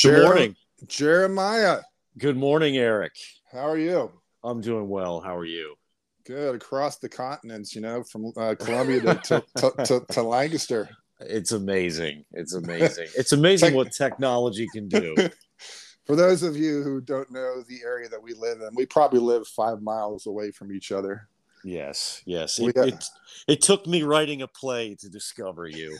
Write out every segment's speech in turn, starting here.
Good morning. Jeremiah. Good morning, Eric. How are you? I'm doing well. How are you? Good. Across the continents, you know, from uh, Columbia to, to, to, to, to Lancaster. It's amazing. It's amazing. It's amazing what technology can do. For those of you who don't know the area that we live in, we probably live five miles away from each other. Yes, yes. It, got- it, it took me writing a play to discover you.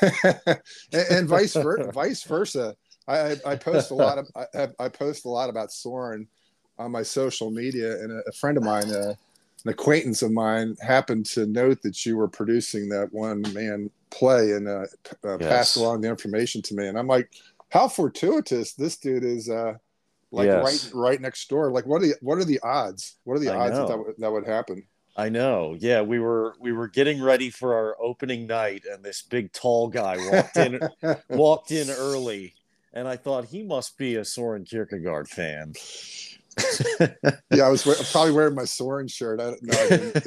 and, and vice versa. vice versa. I, I, post a lot of I, I post a lot about Soren on my social media, and a, a friend of mine, uh, an acquaintance of mine, happened to note that you were producing that one man play and uh, uh, Yes. passed along the information to me. And I'm like, how fortuitous this dude is. Uh, like Yes. right, right next door. Like, what are the what are the odds? What are the I odds that know. that would, that would happen? I know. Yeah, we were we were getting ready for our opening night, and this big tall guy walked in walked in early, and I thought he must be a Soren Kierkegaard fan. yeah, I was probably wearing my Soren shirt. I don't know.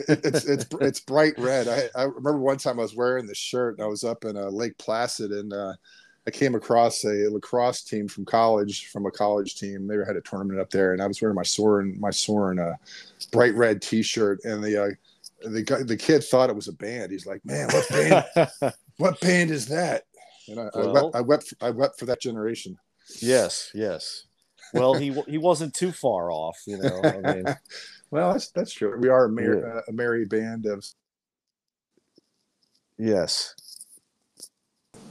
It's it's it's bright red. I, I remember one time I was wearing the shirt and I was up in uh, Lake Placid and uh, I came across a lacrosse team from college, from a college team. They had a tournament up there, and I was wearing my Soren my Soren uh, bright red T-shirt, and the uh, the guy, the kid thought it was a band. He's like, "Man, what band? what band is that?" And I, I wept. I wept. I wept for that generation. yes, yes. Well, he he wasn't too far off, you know. I mean, well, that's that's true. We are a, mer- Yeah. uh, a merry band of yes,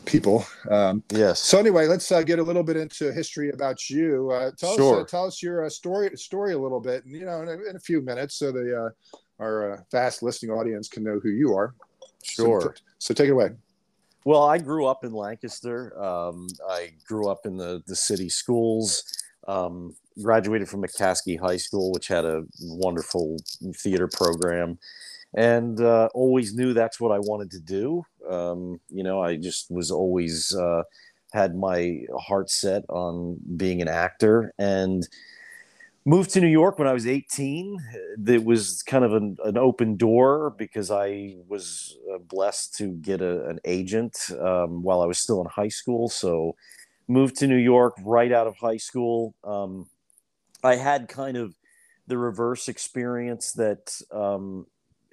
people. Um, yes. so anyway, let's uh, get a little bit into history about you. Uh, tell us, Sure. uh, tell us your uh, story, story a little bit, and you know, in a, in a few minutes, so the uh, our uh, vast listening audience can know who you are. So- Sure. So, take it away. Well, I grew up in Lancaster. Um, I grew up in the the city schools. Um, graduated from McCaskey High School, which had a wonderful theater program, and uh, always knew that's what I wanted to do. Um, you know, I just was always uh, had my heart set on being an actor, and moved to New York when I was 18. It was kind of an, an open door because I was uh, blessed to get a, an agent um, while I was still in high school. So moved to New York right out of high school. Um, I had kind of the reverse experience that um,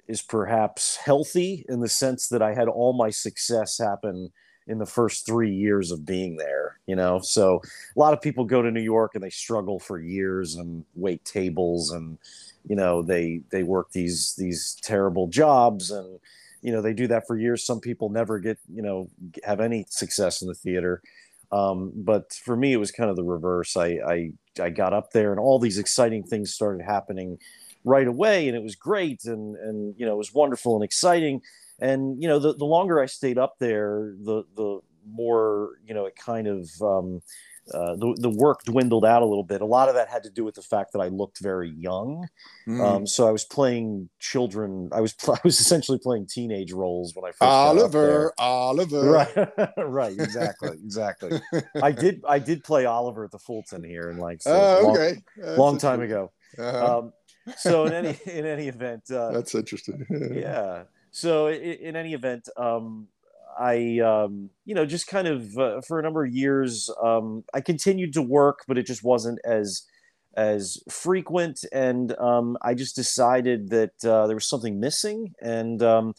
is perhaps healthy in the sense that I had all my success happen in the first three years of being there, you know? So a lot of people go to New York and they struggle for years and wait tables and, you know, they, they work these, these terrible jobs and, you know, they do that for years. Some people never get, you know, have any success in the theater. Um, but for me, it was kind of the reverse. I, I, I got up there and all these exciting things started happening right away and it was great and, and, you know, it was wonderful and exciting and you know the, the longer i stayed up there the the more you know it kind of um, uh, the, the work dwindled out a little bit a lot of that had to do with the fact that i looked very young Mm. um, so i was playing children i was pl- i was essentially playing teenage roles when i first got up there. Oliver, Oliver. right right exactly exactly i did i did play oliver at the fulton here in like Oh, long, okay. That's long time ago Uh-huh. um, so in any in any event uh, That's interesting. yeah so in any event um i um you know just kind of uh, for a number of years um i continued to work but it just wasn't as as frequent. And um i just decided that uh, there was something missing. And um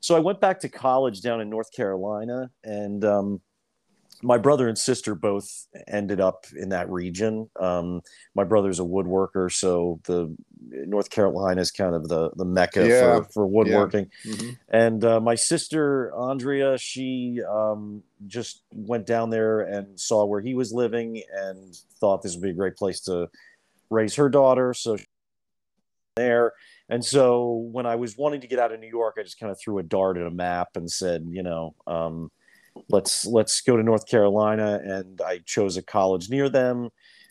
so i went back to college down in north carolina. And um my brother and sister both ended up in that region. Um, my brother's a woodworker, so the North Carolina is kind of the the mecca Yeah. for, for woodworking. Mhm. And uh, my sister Andrea, she um, just went down there and saw where he was living and thought this would be a great place to raise her daughter. So there. And so when I was wanting to get out of New York, I just kind of threw a dart at a map and said, you know, um, let's let's go to North Carolina. And I chose a college near them,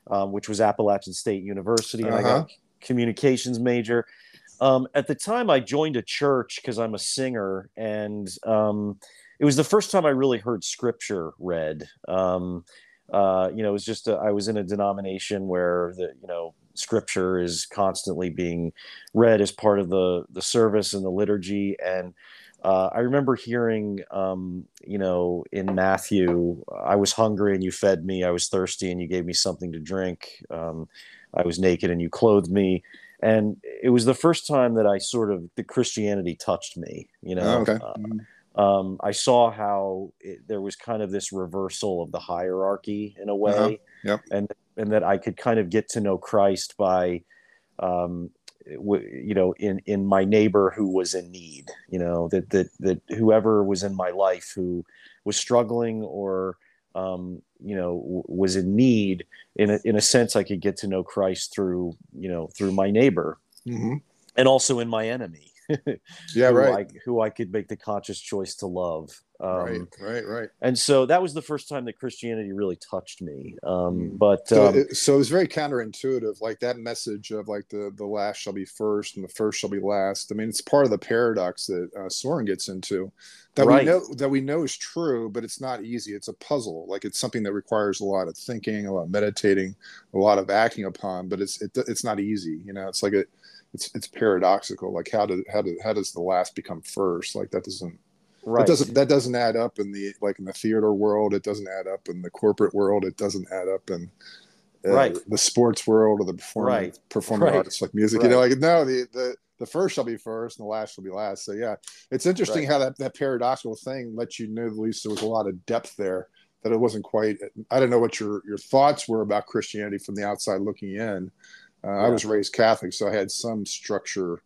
um, which was Appalachian State University, and I Uh-huh. got a communications major. Um, at the time, I joined a church because I'm a singer, and um, it was the first time I really heard scripture read. Um, uh, you know, it was just a, I was in a denomination where the you know scripture is constantly being read as part of the the service and the liturgy, and uh, I remember hearing, um, you know, in Matthew, I was hungry and you fed me. I was thirsty and you gave me something to drink. Um, I was naked and you clothed me. And it was the first time that I sort of the Christianity touched me. You know, Oh, okay. Uh, Mhm. um, I saw how it, there was kind of this reversal of the hierarchy in a way, Uh-huh. Yep. and and that I could kind of get to know Christ by, um, you know, in in my neighbor who was in need. You know that that that whoever was in my life who was struggling or um, you know w- was in need. In a, in a sense, I could get to know Christ through you know through my neighbor Mhm. and also in my enemy. Yeah, who right. I, who I could make the conscious choice to love. Um, right, right, right. And so that was the first time that Christianity really touched me. Um, Mm. but So, um, it, so it's very counterintuitive, like that message of like the the last shall be first and the first shall be last. I mean, it's part of the paradox that uh, Soren gets into, that Right. we know that we know is true, but it's not easy. It's a puzzle. Like it's something that requires a lot of thinking, a lot of meditating, a lot of acting upon. But it's it, it's not easy. You know, it's like it. It's, it's paradoxical. Like how did how did how does the last become first? Like that doesn't right. that doesn't that doesn't add up in the like in the theater world. It doesn't add up in the corporate world. It doesn't add up in uh, Right. the sports world or the performing Right. performing Right. artists like music. You know, like no, the the the first shall be first and the last shall be last. So yeah, it's interesting Right. how that that paradoxical thing lets you know at least there was a lot of depth there. That it wasn't quite. I don't know what your your thoughts were about Christianity from the outside looking in. Uh, I was raised Catholic, so I had some structure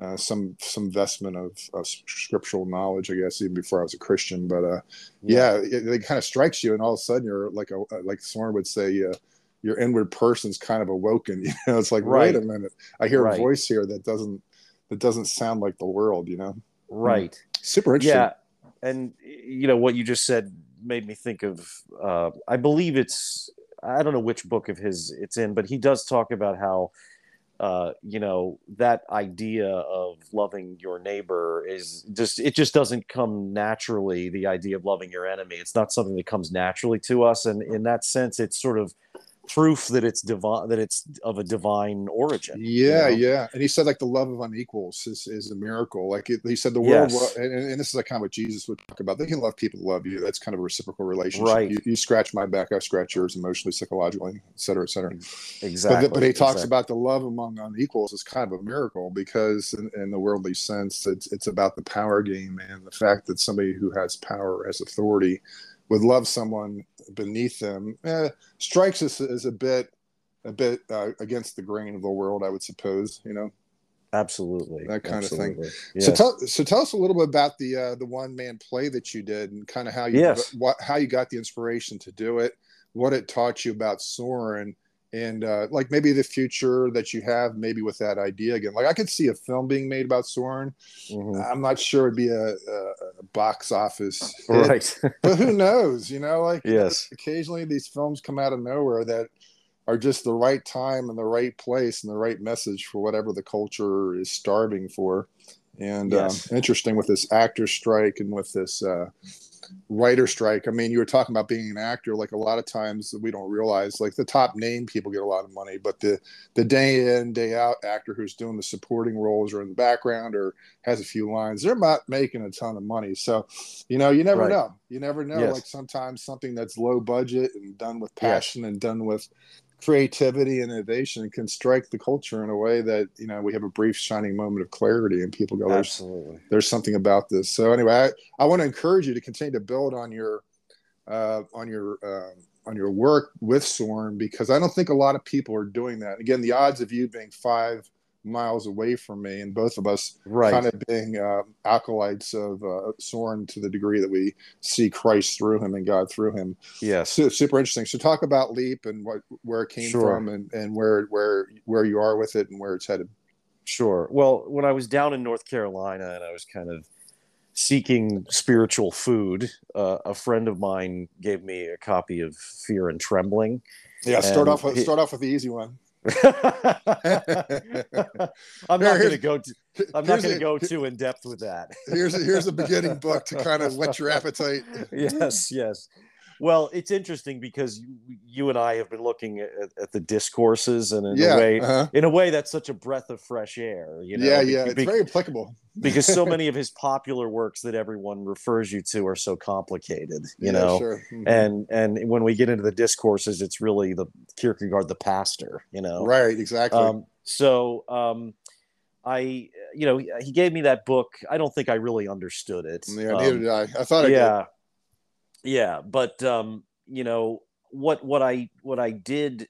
uh, some some vestment of, of scriptural knowledge, I guess, even before I was a Christian. But uh, yeah, it, it kind of strikes you, and all of a sudden you're like a like Soren would say, uh, your inward person's kind of awoken. You know, it's like Right. wait a minute, I hear Right. a voice here that doesn't that doesn't sound like the world. You know, right. super interesting. Yeah. And, you know, what you just said made me think of, uh, I believe it's, I don't know which book of his it's in, but he does talk about how, uh, you know, that idea of loving your neighbor is just, it just doesn't come naturally. The idea of loving your enemy. It's not something that comes naturally to us. And in that sense, it's sort of proof that it's divine, that it's of a divine origin. you Yeah, know? yeah. And he said like the love of unequals is, is a miracle. Like it, he said the world, Yes. and, and this is like kind of what Jesus would talk about. They can love people love you. That's kind of a reciprocal relationship. Right. You, you scratch my back, I scratch yours emotionally, psychologically, et cetera, et cetera. Exactly. But, but he talks exactly. about the love among unequals is kind of a miracle because in, in the worldly sense, it's, it's about the power game and the fact that somebody who has power, has authority, would love someone beneath them eh, strikes us as a bit a bit uh, against the grain of the world, I would suppose. You know. absolutely that kind of thing. absolutely. So tell so tell us a little bit about the uh, the one man play that you did and kind of how you Yes. what how you got the inspiration to do it, what it taught you about Soren, and uh, like maybe the future that you have maybe with that idea again. Like I could see a film being made about Soren. Mhm. I'm not sure it'd be a, a, a box office, hit, right but who knows? You know, like yes occasionally these films come out of nowhere that are just the right time and the right place and the right message for whatever the culture is starving for. And Yes. um, interesting with this actor strike and with this uh, writer strike. I mean, you were talking about being an actor. Like a lot of times we don't realize, like the top name people get a lot of money, but the the day in day out actor who's doing the supporting roles or in the background or has a few lines, they're not making a ton of money. So, you know, you never Right. know. You never know. Yes. Like sometimes something that's low budget and done with Yes. passion and done with creativity and innovation can strike the culture in a way that you know we have a brief shining moment of clarity and people go there's absolutely there's something about this so anyway i, I want to encourage you to continue to build on your uh, on your uh, on your work with Soren because I don't think a lot of people are doing that. Again, the odds of you being five miles away from me and both of us right kind of being uh, acolytes of uh, Soren to the degree that we see Christ through him and God through him. yes Su- super interesting. So talk about Leap and what where it came Sure. from and, and where where where you are with it and where it's headed. Sure. Well, when I was down in North Carolina and I was kind of seeking spiritual food, uh, a friend of mine gave me a copy of Fear and Trembling. Yeah, start And off with, start off with the easy one. I'm not going to go. To, I'm not going to go too in depth with that. Here's a, here's a beginning book to kind of whet your appetite. yes, yes. Well, it's interesting because you, you and I have been looking at, at the discourses, and in yeah, a way, uh-huh. in a way, that's such a breath of fresh air. You know? yeah, yeah. It's be- very applicable. because so many of his popular works that everyone refers you to are so complicated. You Yeah, know, sure. Mhm. and and when we get into the discourses, it's really the Kierkegaard, the pastor. You know, right, exactly. um, so um, I, you know, he, gave me that book. I don't think I really understood it. yeah, Um, neither did I. I thought I yeah, yeah, but um, you know what? What I what I did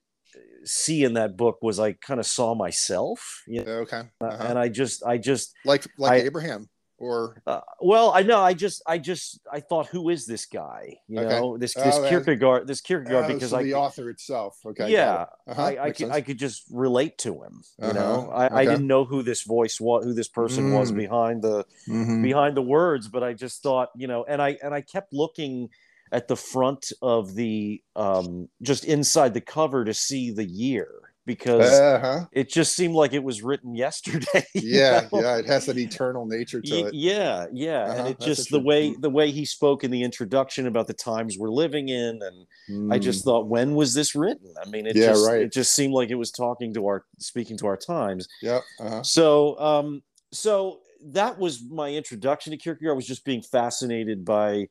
see in that book was I kind of saw myself. You know, Okay. Uh-huh. and I just I just like like I- Abraham or uh, well, I know. I just, I just, I thought, who is this guy? You Okay. know, this this Oh. Kierkegaard, this Kierkegaard, oh, because so I, the author itself. Okay. yeah, Uh-huh. I, I could, sense. I could just relate to him. You Uh-huh. know, I, I didn't know who this voice was, who this person was Mm. behind the Mhm. behind the words, but I just thought, you know, and I and I kept looking at the front of the um just inside the cover to see the year because Uh-huh. it just seemed like it was written yesterday. Yeah, know? yeah. It has an eternal nature to Y- it. yeah yeah Uh-huh, and it that's just the way the way he spoke in the introduction about the times we're living in and i just Mm. thought when was this written i mean it Yeah, just right. it just seemed like it was talking to our speaking to our times Yeah. Uh-huh. so um so that was my introduction to kierkegaard I was just being fascinated by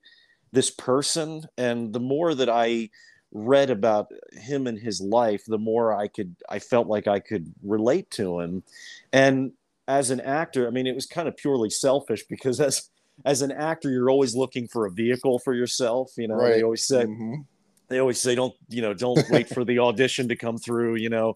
this person and the more that i read about him and his life the more i could i felt like i could relate to him and as an actor i mean it was kind of purely selfish because as as an actor you're always looking for a vehicle for yourself you know Right. they always say Mhm. they always say don't you know don't wait for the audition to come through you know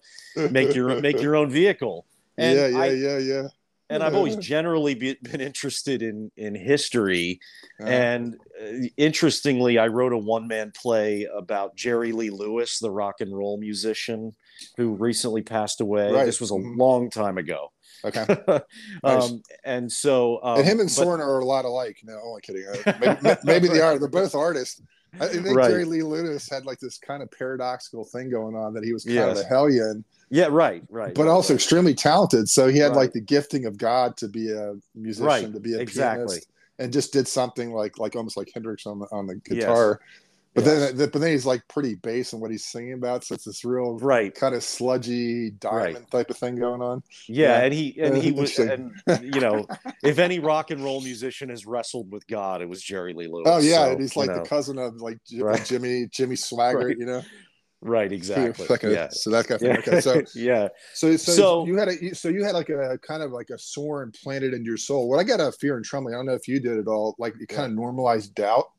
make your make your own vehicle and yeah, yeah, I, yeah, yeah. And I've always generally be, been interested in in history. Uh, And uh, interestingly, I wrote a one man play about Jerry Lee Lewis, the rock and roll musician who recently passed away. Right. This was a Mhm. long time ago. okay. um, and so, um, and him and but- Soren are a lot alike. No, only kidding. Uh, Maybe, maybe they are. They're both artists. I think Right. Jerry Lee Lewis had like this kind of paradoxical thing going on that he was kind of a hellion, yeah, right, right. but also extremely talented. So he had Right. like the gifting of God to be a musician, Right, to be a exactly. pianist, and just did something like like almost like Hendrix on the on the Yes. guitar. But Yes. then, but then he's like pretty base in what he's singing about. So it's this real right. kind of sludgy diamond type of thing going on. Yeah, Yeah. and he and he was and you know, if any rock and roll musician has wrestled with God, it was Jerry Lee Lewis. Oh yeah, So, and he's like know. the cousin of like J- Right. Jimmy Jimmy Swaggart, Right. you know. Right, exactly. Okay, Yeah. So that kind of. Yeah. Okay, so yeah. so so, So- you had a so you had like a kind of like a sore implanted in your soul. What I got a fear and trembling. I don't know if you did at all. Like it kind of normalized doubt,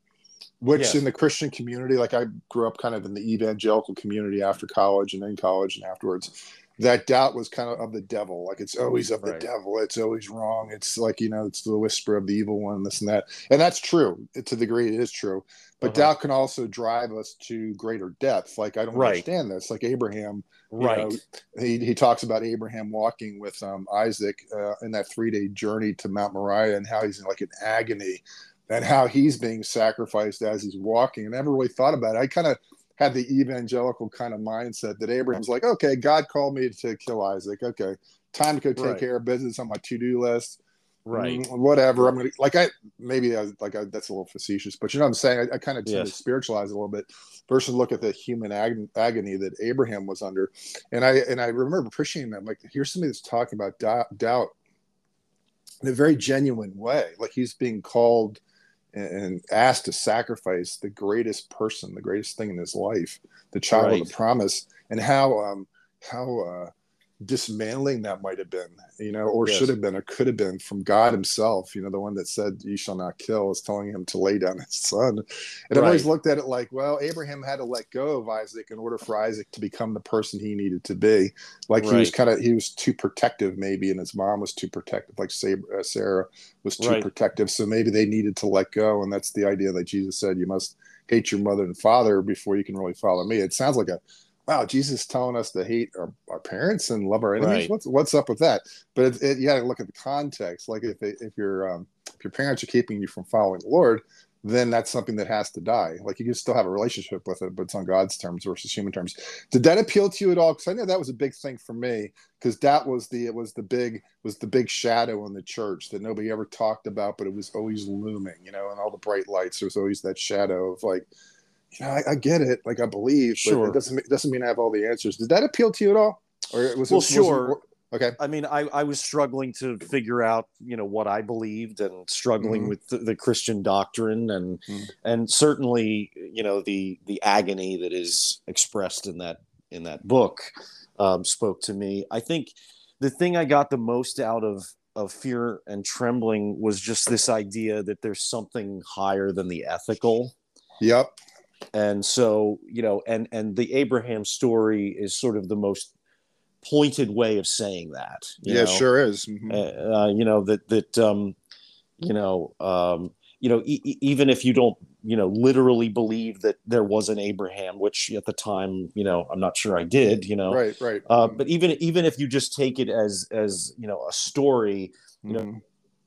which in the Christian community, like I grew up kind of in the evangelical community after college and in college and afterwards. That doubt was kind of of the devil. Like it's always of the Right. devil. It's always wrong. It's like you know, it's the whisper of the evil one. This and that, and that's true to the degree it is true. But Uh-huh. doubt can also drive us to greater depth. Like I don't Right. understand this. Like Abraham, you Right. know, he, he talks about Abraham walking with um, Isaac uh, in that three day journey to Mount Moriah and how he's in like an agony and how he's being sacrificed as he's walking. I never really thought about it. I kind of had the evangelical kind of mindset that Abraham's like, okay, God called me to kill Isaac. Okay, time to go take Right. care of business on my to do list. right. Mm, whatever. I'm gonna like I maybe I, like I, that's a little facetious, but you know what I'm saying. I, I kind of tend to Yes. spiritualize a little bit versus look at the human ag- agony that Abraham was under, and I and I remember appreciating that. I'm like, here's somebody that's talking about doubt, doubt in a very genuine way. Like he's being called and, asked to sacrifice the greatest person, the greatest thing in his life, the child of the promise, and how um how uh dismantling that might have been, you know, or Yes. should have been, or could have been from God Himself. You know, the one that said, "You shall not kill," is telling him to lay down his son. And I've always looked at it like, well, Abraham had to let go of Isaac in order for Isaac to become the person he needed to be. Like he was kind of he was too protective, maybe, and his mom was too protective. Like uh, Sarah was too Right. protective, so maybe they needed to let go. And that's the idea that Jesus said, "You must hate your mother and father before you can really follow me." It sounds like a wow, Jesus is telling us to hate our, our parents and love our enemies. Right. What's what's up with that? But it, it, you got to look at the context. Like if it, if your um, if your parents are keeping you from following the Lord, then that's something that has to die. Like you can still have a relationship with it, but it's on God's terms versus human terms. Did that appeal to you at all? Because I know that was a big thing for me. Because that was the it was the big was the big shadow in the church that nobody ever talked about, but it was always looming. You know, and all the bright lights. There was always that shadow of like you know, I, I get it, like I believe, Sure. it doesn't it doesn't mean I have all the answers. Did that appeal to you at all? Or was it, Well, was it- sure. okay. I mean, I, I was struggling to figure out, you know, what I believed and struggling Mhm. with the, the Christian doctrine and Mhm. and certainly, you know, the the agony that is expressed in that in that book um, spoke to me. I think the thing I got the most out of of fear and trembling was just this idea that there's something higher than the ethical Yep. And so you know and and the abraham story is sort of the most pointed way of saying that you Yeah, know? sure is. Mhm. uh, you know that that um you know um you know e- even if you don't you know literally believe that there was an abraham which at the time you know i'm not sure i did you know Right, right. uh, but even even if you just take it as as you know a story you know, Mhm.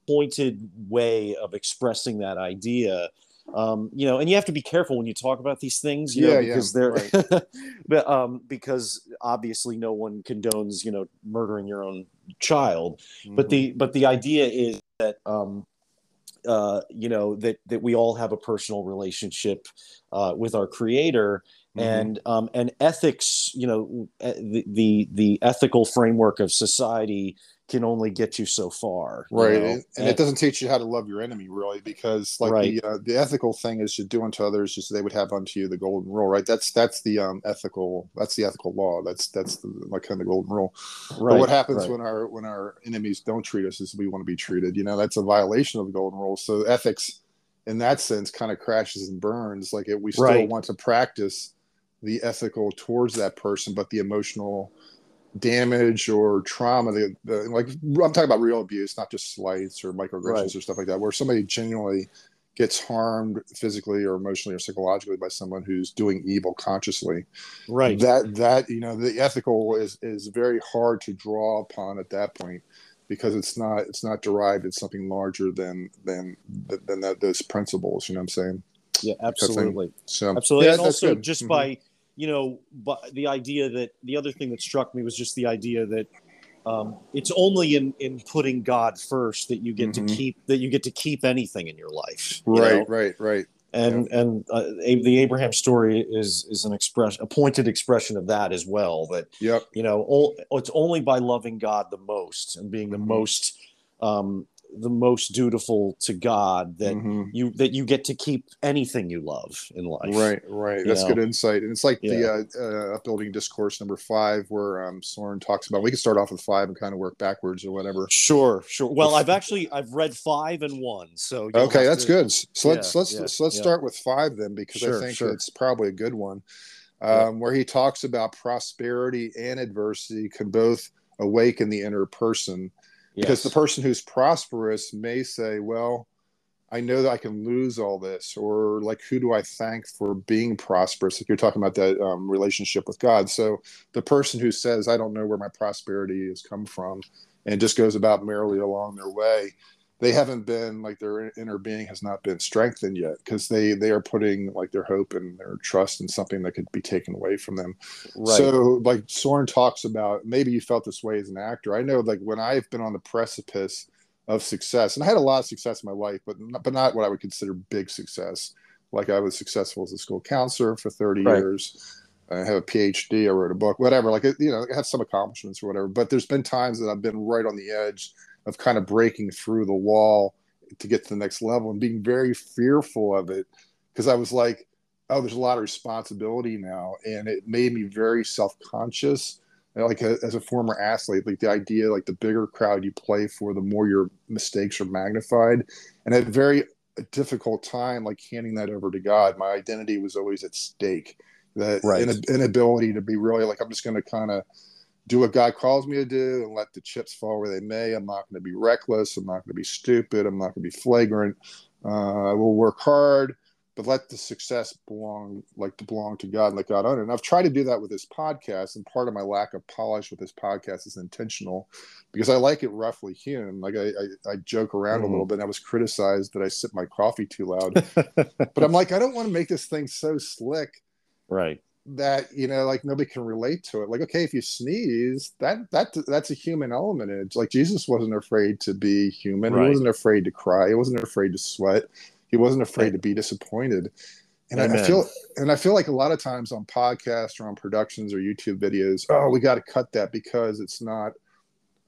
pointed way of expressing that idea um you know and you have to be careful when you talk about these things you know Yeah, yeah, because they're right. but um because obviously no one condones you know murdering your own child but Mhm. the but the idea is that um uh you know that that we all have a personal relationship uh with our creator Mhm. and um and ethics you know the the, the ethical framework of society can only get you so far you right know? and, and it doesn't teach you how to love your enemy really because like Right. the uh, the ethical thing is to do unto others just as they would have unto you the golden rule right that's that's the um ethical that's the ethical law that's that's the, like kind of the golden rule right but what happens right. when our when our enemies don't treat us as we want to be treated you know that's a violation of the golden rule so ethics in that sense kind of crashes and burns like it, we still want to practice the ethical towards that person but the emotional damage or trauma the, the like i'm talking about real abuse not just slights or microaggressions Right. or stuff like that where somebody genuinely gets harmed physically or emotionally or psychologically by someone who's doing evil consciously right that that you know the ethical is is very hard to draw upon at that point because it's not it's not derived it's something larger than than than that those principles you know what i'm saying yeah absolutely so absolutely yeah, and also good. just Mhm. by you know but the idea that the other thing that struck me was just the idea that um, it's only in in putting god first that you get Mhm. to keep that you get to keep anything in your life you right know? right right and and uh, the abraham story is is an express a pointed expression of that as well that yep you know it's only by loving god the most and being the Mhm. most um the most dutiful to god that Mhm. you that you get to keep anything you love in life Right, right. you That's know? good insight. And it's like Yeah. the uh, uh, upbuilding discourse number five, where um, Soren talks about. We can start off with five and kind of work backwards or whatever. sure sure well i've actually i've read five and one so Okay, that's to- good. So let's Yeah, let's yeah, let's start with five then, because Sure, I think sure. it's probably a good one. Um. Where he talks about prosperity and adversity can both awaken the inner person. Because the person who's prosperous may say, "Well, I know that I can lose all this," or like, "Who do I thank for being prosperous?" Like you're talking about that um, relationship with God. So the person who says, "I don't know where my prosperity has come from," and just goes about merrily along their way, they haven't been like their inner being has not been strengthened yet because they they are putting like their hope and their trust in something that could be taken away from them. right So, like Soren talks about, maybe you felt this way as an actor. I know, like when I've been on the precipice of success, and I had a lot of success in my life, but not, but not what I would consider big success. Like I was successful as a school counselor for thirty Right. years. I have a PhD. I wrote a book, whatever. Like you know, I have some accomplishments or whatever. But there's been times that I've been right on the edge of kind of breaking through the wall to get to the next level and being very fearful of it because I was like, oh, there's a lot of responsibility now, and it made me very self-conscious. Like a, as a former athlete, like the idea, like the bigger crowd you play for, the more your mistakes are magnified. And at a very difficult time, like handing that over to God, my identity was always at stake. That Right. ina- inability to be really like I'm just going to kind of do what God calls me to do and let the chips fall where they may. I'm not going to be reckless. I'm not going to be stupid. I'm not going to be flagrant. Uh, I will work hard, but let the success belong, like to belong to God and let God own it. And I've tried to do that with this podcast. And part of my lack of polish with this podcast is intentional because I like it roughly hewn. Like I, I, I joke around Mhm. a little bit. And I was criticized that I sip my coffee too loud, but I'm like, I don't want to make this thing so slick right that you know like nobody can relate to it. Like okay if you sneeze that that that's a human element in it. Like jesus wasn't afraid to be human. Right. he wasn't afraid to cry. He wasn't afraid to sweat. He wasn't afraid to be disappointed. And I, I feel and I feel like a lot of times on podcasts or on productions or YouTube videos, oh, we got to cut that because it's not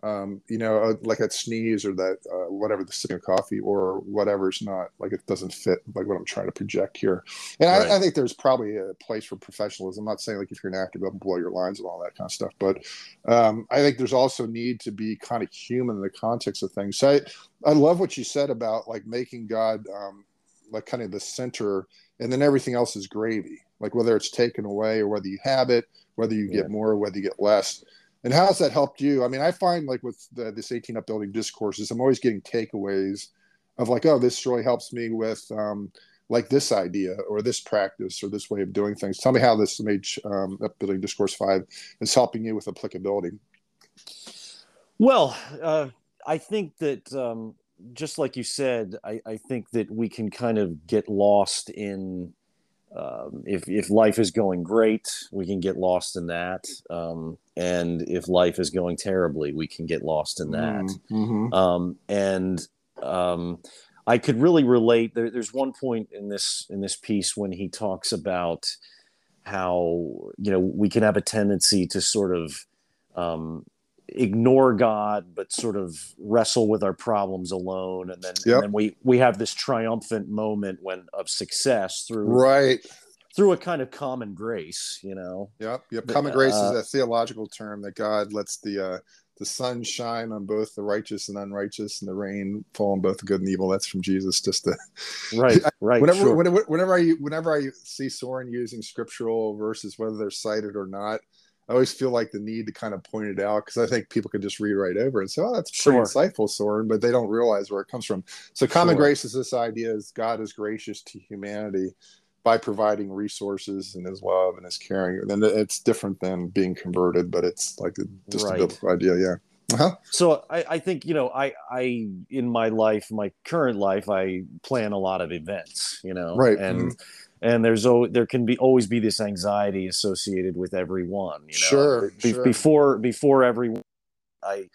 um, you know, uh, like that sneeze or that uh, whatever the sip of coffee or whatever's not like it doesn't fit like what I'm trying to project here. And right. I, I, think there's probably a place for professionalism. I'm not saying like if you're an actor, go blow your lines and all that kind of stuff, but um, I think there's also need to be kind of human in the context of things. So I, I love what you said about like making God um, like kind of the center, and then everything else is gravy. Like whether it's taken away or whether you have it, whether you yeah. get more, or whether you get less and how has that helped you? I mean, I find like with the, this 18 upbuilding discourses, I'm always getting takeaways of like, oh, this really helps me with um, like this idea or this practice or this way of doing things. Tell me how this made um, upbuilding discourse five is helping you with applicability. Well, uh, I think that um, just like you said, I, I think that we can kind of get lost in um, if if life is going great, we can get lost in that, um, and if life is going terribly, we can get lost in that. Mm-hmm. mm-hmm. Um, and um, I could really relate. There, there's one point in this in this piece when he talks about how you know we can have a tendency to sort of um, ignore God, but sort of wrestle with our problems alone, and then, yep. and then we we have this triumphant moment when of success through right through a kind of common grace, you know. Yep, yep. Common grace uh, is a theological term that God lets the uh, the sun shine on both the righteous and unrighteous, and the rain fall on both the good and evil. That's from Jesus. Just to right, right. Whenever, sure. whenever, whenever I whenever I see Soren using scriptural verses, whether they're cited or not, I always feel like the need to kind of point it out because I think people can just read right over and say, "Oh, that's pretty sure. insightful, Soren," but they don't realize where it comes from. So, common sure. grace is this idea: is God is gracious to humanity by providing resources and His love and His caring. And it's different than being converted, but it's like a, just right. a biblical idea. Yeah. Uh-huh. So I, I think you know I I in my life, my current life, I plan a lot of events. You know, right, and. Mm and there's o- there can be always be this anxiety associated with everyone you know? Sure, be- sure. before before everyone i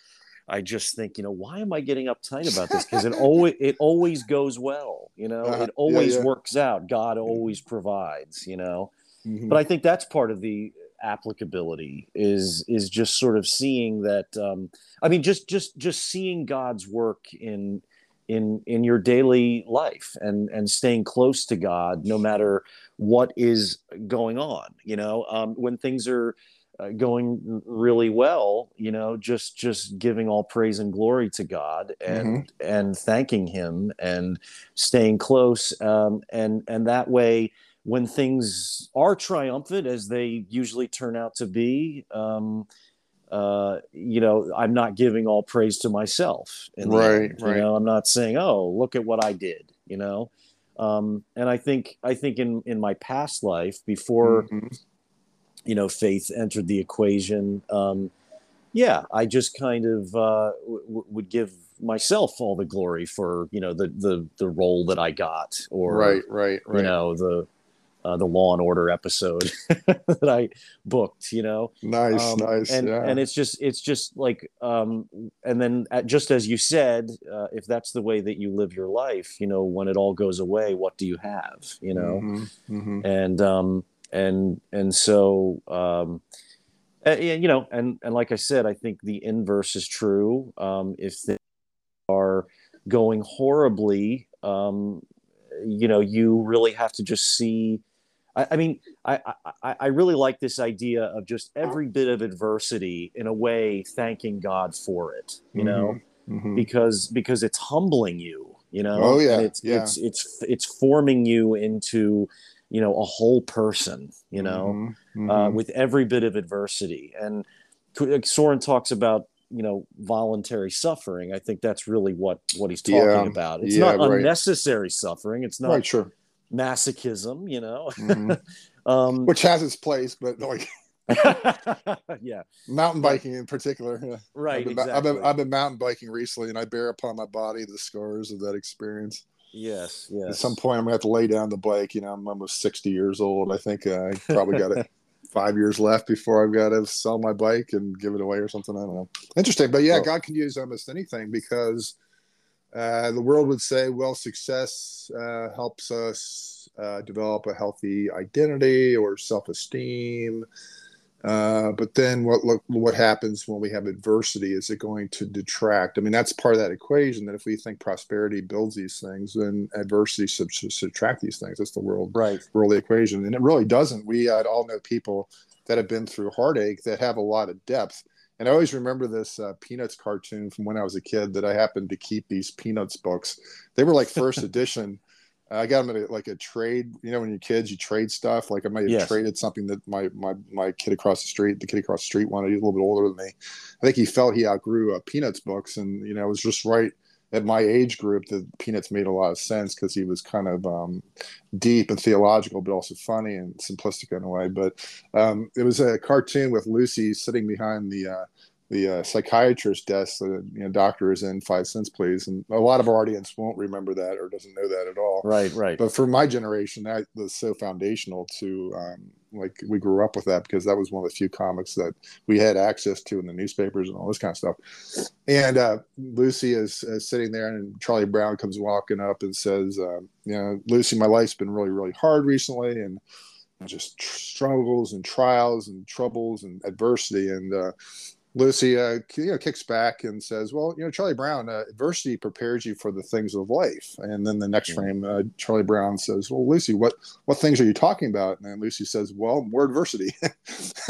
i just think you know why am i getting uptight about this? Because it always it always goes well you know? Uh, it always yeah, yeah. works out. God always provides you know? Mm-hmm. but i think that's part of the applicability is is just sort of seeing that um i mean just just just seeing god's work in in in your daily life and and staying close to God no matter what is going on. You know, um, when things are uh, going really well, you know, just just giving all praise and glory to God and mm-hmm. and thanking Him and staying close, um, and and that way. When things are triumphant, as they usually turn out to be, um, uh, you know, I'm not giving all praise to myself. right, end, right. You know, I'm not saying, "Oh, look at what I did." You know, um, and I think I think in in my past life, before mm-hmm. you know, faith entered the equation, um, yeah, I just kind of uh, w- would give myself all the glory for you know the the the role that I got, or right, right, right. You know the uh, the Law and Order episode that I booked. You know, nice, um, nice, and yeah. and it's just it's just like, um, and then at, just as you said, uh, if that's the way that you live your life, you know, when it all goes away, what do you have? You know, mm-hmm, mm-hmm. and um, and and so. Um, uh, you know, and and like I said, I think the inverse is true. Um, if they are going horribly, um, you know, you really have to just see I, I mean, I, I, I really like this idea of just every bit of adversity in a way thanking God for it, you know, mm-hmm. mm-hmm. because because it's humbling you, you know. Oh yeah, and it's yeah. it's it's it's forming you into you know a whole person, you know, mm-hmm. Uh, mm-hmm. with every bit of adversity. And Soren talks about you know voluntary suffering. I think that's really what what he's talking yeah. about. It's yeah, not right. unnecessary suffering. It's not right, sure masochism, you know, mm-hmm. um, which has its place, but like, yeah, mountain biking in particular. Yeah. Right. I've been, exactly. I've been, I've been mountain biking recently, and I bear upon my body the scars of that experience. Yes, yes. At some point, I'm gonna have to lay down the bike. You know, I'm almost 60 years old. I think I probably got it five years left before I've got to sell my bike and give it away or something. I don't know. Interesting, but yeah, well, God can use almost anything because Uh, the world would say, well, success uh, helps us uh, develop a healthy identity or self-esteem. Uh, but then what look, what happens when we have adversity? Is it going to detract? I mean, that's part of that equation. That if we think prosperity builds these things, then adversity should, should subtract these things. That's the world right worldly equation, and it really doesn't. We uh, all know people that have been through heartache that have a lot of depth. And I always remember this uh, Peanuts cartoon from when I was a kid that I happened to keep these Peanuts books. They were like first edition. I got them at a, like a trade. You know, when you're kids, you trade stuff. Like I might have Yes. traded something that my my my kid across the street, the kid across the street wanted. He's a little bit older than me. I think he felt he outgrew uh, Peanuts books, and you know, it was just right at my age group the Peanuts made a lot of sense because he was kind of um, deep and theological, but also funny and simplistic in a way. But um, it was a cartoon with Lucy sitting behind the uh, the uh, psychiatrist desk. The you know, doctor is in five cents, please. And a lot of our audience won't remember that or doesn't know that at all. right right But for my generation, that was so foundational to um, like we grew up with that because that was one of the few comics that we had access to in the newspapers and all this kind of stuff. And uh, Lucy is, is sitting there, and Charlie Brown comes walking up and says, uh, "You know, Lucy, my life's been really, really hard recently, and just tr- struggles and trials and troubles and adversity." And uh, Lucy, uh, you know, kicks back and says, "Well, you know, Charlie Brown, uh, adversity prepares you for the things of life." And then the next Mhm. frame, uh, Charlie Brown says, "Well, Lucy, what what things are you talking about?" And then Lucy says, "Well, more adversity."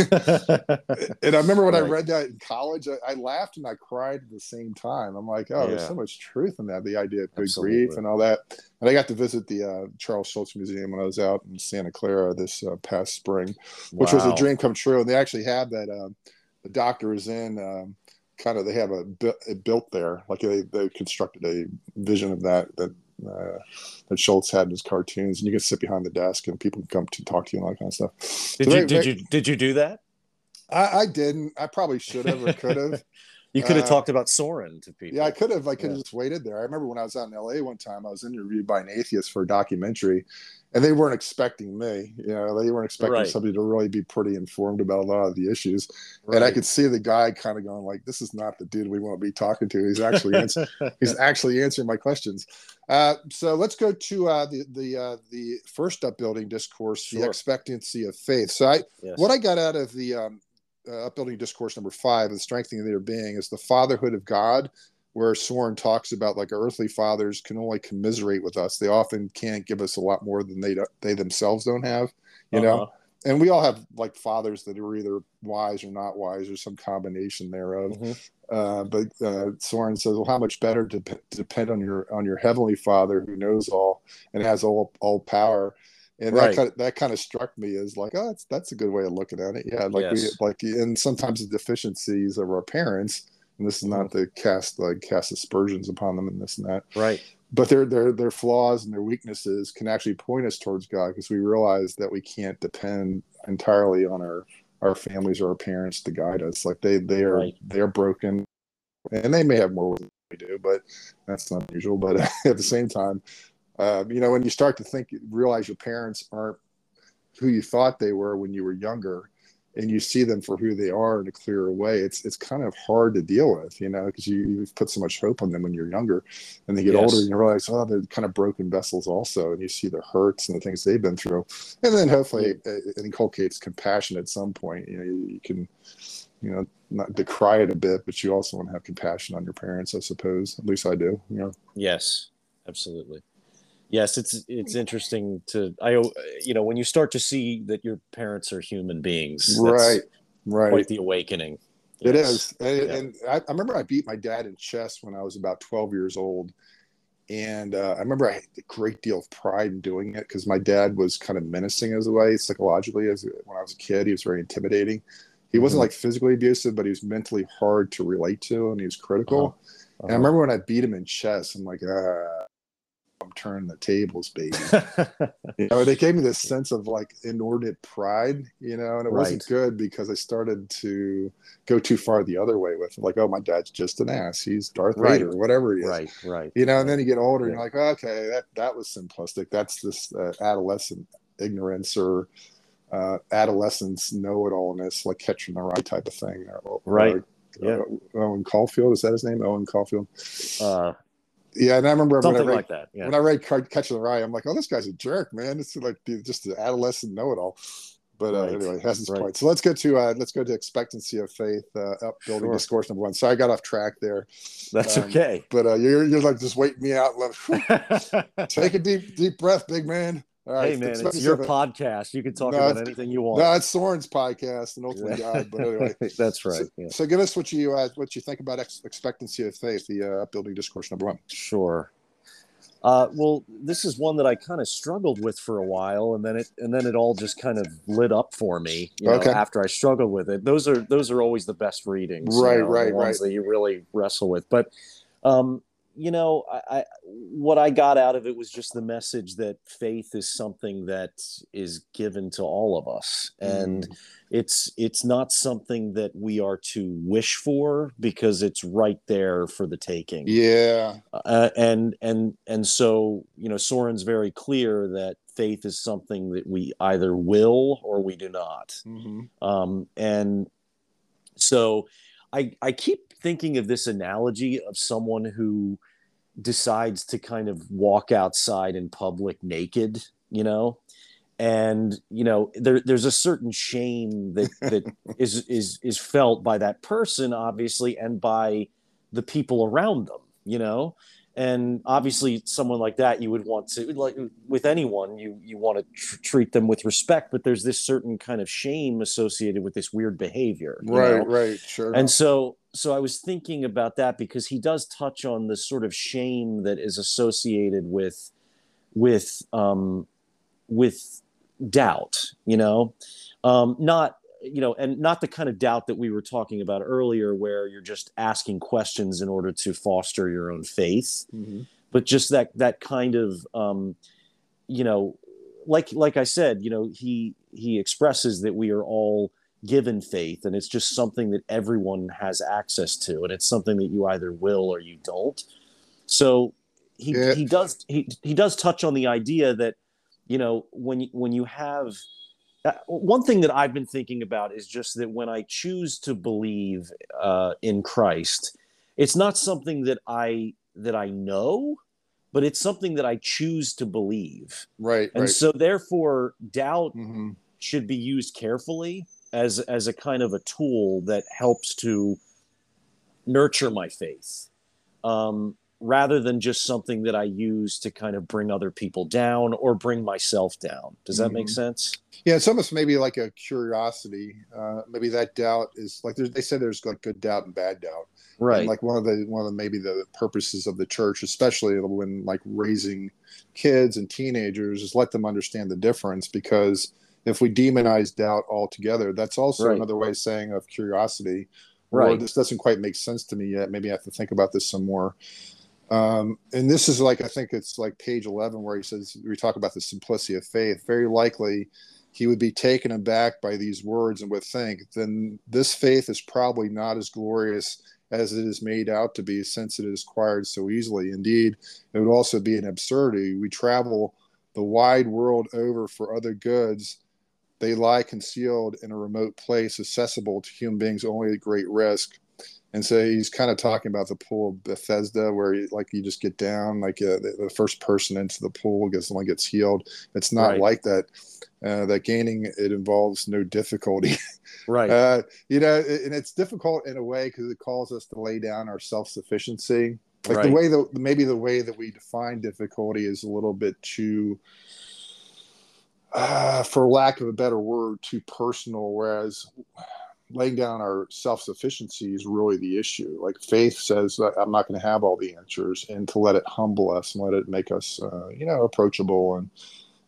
and I remember when I read that in college, I, I laughed and I cried at the same time. I'm like, "Oh, there's so much truth in that. The idea of good Absolutely. grief and all that." And I got to visit the uh, Charles Schulz Museum when I was out in Santa Clara this uh, past spring which was a dream come true. And they actually had that. The doctor is in. Um, kind of, they have a, it built there, like they they constructed a vision of that that uh, that Schulz had in his cartoons, and you can sit behind the desk and people can come to talk to you and all that kind of stuff. did So you very- did very- you did you do that I, I didn't. I probably should have or could have. you could have Uh, talked about soren to people Yeah, I could have. I could have Yeah. just waited there. I remember when I was out in LA one time, I was interviewed by an atheist for a documentary, and they weren't expecting me. You know, they weren't expecting Right. somebody to really be pretty informed about a lot of the issues. And I could see the guy kind of going like, "This is not the dude we want to be talking to. He's actually he's actually answering my questions." Uh, so let's go to uh, the the uh, the first upbuilding discourse, the expectancy of faith. So I Yes. what I got out of the um, uh, upbuilding discourse number five, the strengthening of their being, is the fatherhood of God, where Soren talks about like our earthly fathers can only commiserate with us. They often can't give us a lot more than they they themselves don't have, you know. Uh-huh. And we all have like fathers that are either wise or not wise, or some combination thereof. Mhm. Uh, but uh, Soren says, "Well, how much better to, to depend on your on your heavenly Father who knows all and has all all power." And Right. that kind of, that kind of struck me as like, oh, that's that's a good way of looking at it. Yeah, like Yes. we like, and sometimes the deficiencies of our parents, and this is not mm-hmm. to cast like cast aspersions upon them and this and that, right but their their their flaws and their weaknesses can actually point us towards God because we realize that we can't depend entirely on our our families or our parents to guide us. Like they they are Right. they're broken, and they may have more than we do, but that's not usual. But at the same time, uh, you know, when you start to think, realize your parents aren't who you thought they were when you were younger. And you see them for who they are in a clearer way. It's it's kind of hard to deal with, you know, because you, you've put so much hope on them when you're younger and they get Yes. older and you realize oh they're kind of broken vessels also and you see the hurts and the things they've been through and then hopefully it, it inculcates compassion at some point you know you, you can you know not decry it a bit but you also want to have compassion on your parents i suppose at least i do you know Yes, absolutely. Yes, it's it's interesting to I you know when you start to see that your parents are human beings. that's right right Quite the awakening. It Yes. is, and, Yeah. and I, I remember I beat my dad in chess when I was about 12 years old, and uh, I remember I had a great deal of pride in doing it because my dad was kind of menacing as a way psychologically as when I was a kid. He was very intimidating. He wasn't Mhm. like physically abusive, but he was mentally hard to relate to, and he was critical. And I Uh-huh. remember when I beat him in chess, I'm like, ah, I'm turning the tables, baby. you know, they gave me this sense of like inordinate pride, you know, and it wasn't good because I started to go too far the other way with like, oh, my dad's just an ass. He's Darth Right. Vader, whatever he is. right, right. You know, and then you get older and you're like, okay, that that was simplistic. That's this uh, adolescent ignorance or uh, adolescence know-it-allness, like Catcher in the Rye type of thing. Or- Right. or, Yeah. Owen Caulfield is that his name? Owen Caulfield. Uh, Yeah, and I remember something when I read, like that. Yeah. when I read Catch the Rye, I'm like, oh, this guy's a jerk, man. It's like just an adolescent know-it-all. But uh, Right. anyway, it has its Right. point. So let's go to uh, let's go to expectancy of faith, uh, upbuilding Sure. discourse number one. So I got off track there, That's um, okay. but uh, you're you're like just waiting me out. Take a deep deep breath, big man. All right, hey man, it's your podcast. You can talk No, about anything you want. No, it's Soren's podcast, and ultimately God. But anyway, That's right. So, yeah. so give us what you uh, what you think about ex- expectancy of faith, the uh, upbuilding discourse number one. Sure. Uh, well, this is one that I kind of struggled with for a while, and then it and then it all just kind of lit up for me. You know, Okay. After I struggled with it, those are those are always the best readings, you Right, know, the right, that you really wrestle with. But, um, you know, I, I what I got out of it was just the message that faith is something that is given to all of us, and Mm. it's it's not something that we are to wish for because it's right there for the taking Yeah, uh, and and and so you know Soren's very clear that faith is something that we either will or we do not Mhm. um, and so I I keep thinking of this analogy of someone who decides to kind of walk outside in public naked you know? And you know there, there's a certain shame that that is is is felt by that person obviously and by the people around them you know and obviously someone like that you would want to like with anyone you you want to tr- treat them with respect but there's this certain kind of shame associated with this weird behavior right, know? right, sure. and so so i was thinking about that because he does touch on the sort of shame that is associated with with um with doubt you know um not you know and not the kind of doubt that we were talking about earlier where you're just asking questions in order to foster your own faith Mhm. but just that that kind of um you know like like i said you know he he expresses that we are all given faith and it's just something that everyone has access to and it's something that you either will or you don't so he Yeah. he does he he does touch on the idea that you know when you, when you have uh, one thing that I've been thinking about is just that when I choose to believe uh, in Christ, it's not something that I that I know, but it's something that I choose to believe, right, and right. so therefore doubt Mhm. should be used carefully as as a kind of a tool that helps to nurture my faith um, rather than just something that I use to kind of bring other people down or bring myself down. Does that make Mhm. sense? Yeah, it's almost maybe like a curiosity. Uh, maybe that doubt is like they say there's like good doubt and bad doubt. Right. And like one of the one of the, maybe the purposes of the church, especially when like raising kids and teenagers, is let them understand the difference. Because if we demonize doubt altogether, that's also Right. another way of saying of curiosity. Or right. this doesn't quite make sense to me yet. Maybe I have to think about this some more. Um, and this is like I think it's like page eleven where he says we talk about the simplicity of faith. Very likely, he would be taken aback by these words and would think, then this faith is probably not as glorious as it is made out to be, since it is acquired so easily. Indeed, it would also be an absurdity. We travel the wide world over for other goods. They lie concealed in a remote place, accessible to human beings only at great risk. And so he's kind of talking about the pool of Bethesda, where you, like you just get down, like uh, the, the first person into the pool gets the one gets healed. It's not Right. like that. Uh, that gaining it involves no difficulty. Right. Uh, you know, and it's difficult in a way because it calls us to lay down our self sufficiency. Like Right. the way that maybe the way that we define difficulty is a little bit too, uh, for lack of a better word, too personal. Whereas laying down our self sufficiency is really the issue. Like faith says, I'm not going to have all the answers, and to let it humble us and let it make us, uh, you know, approachable. And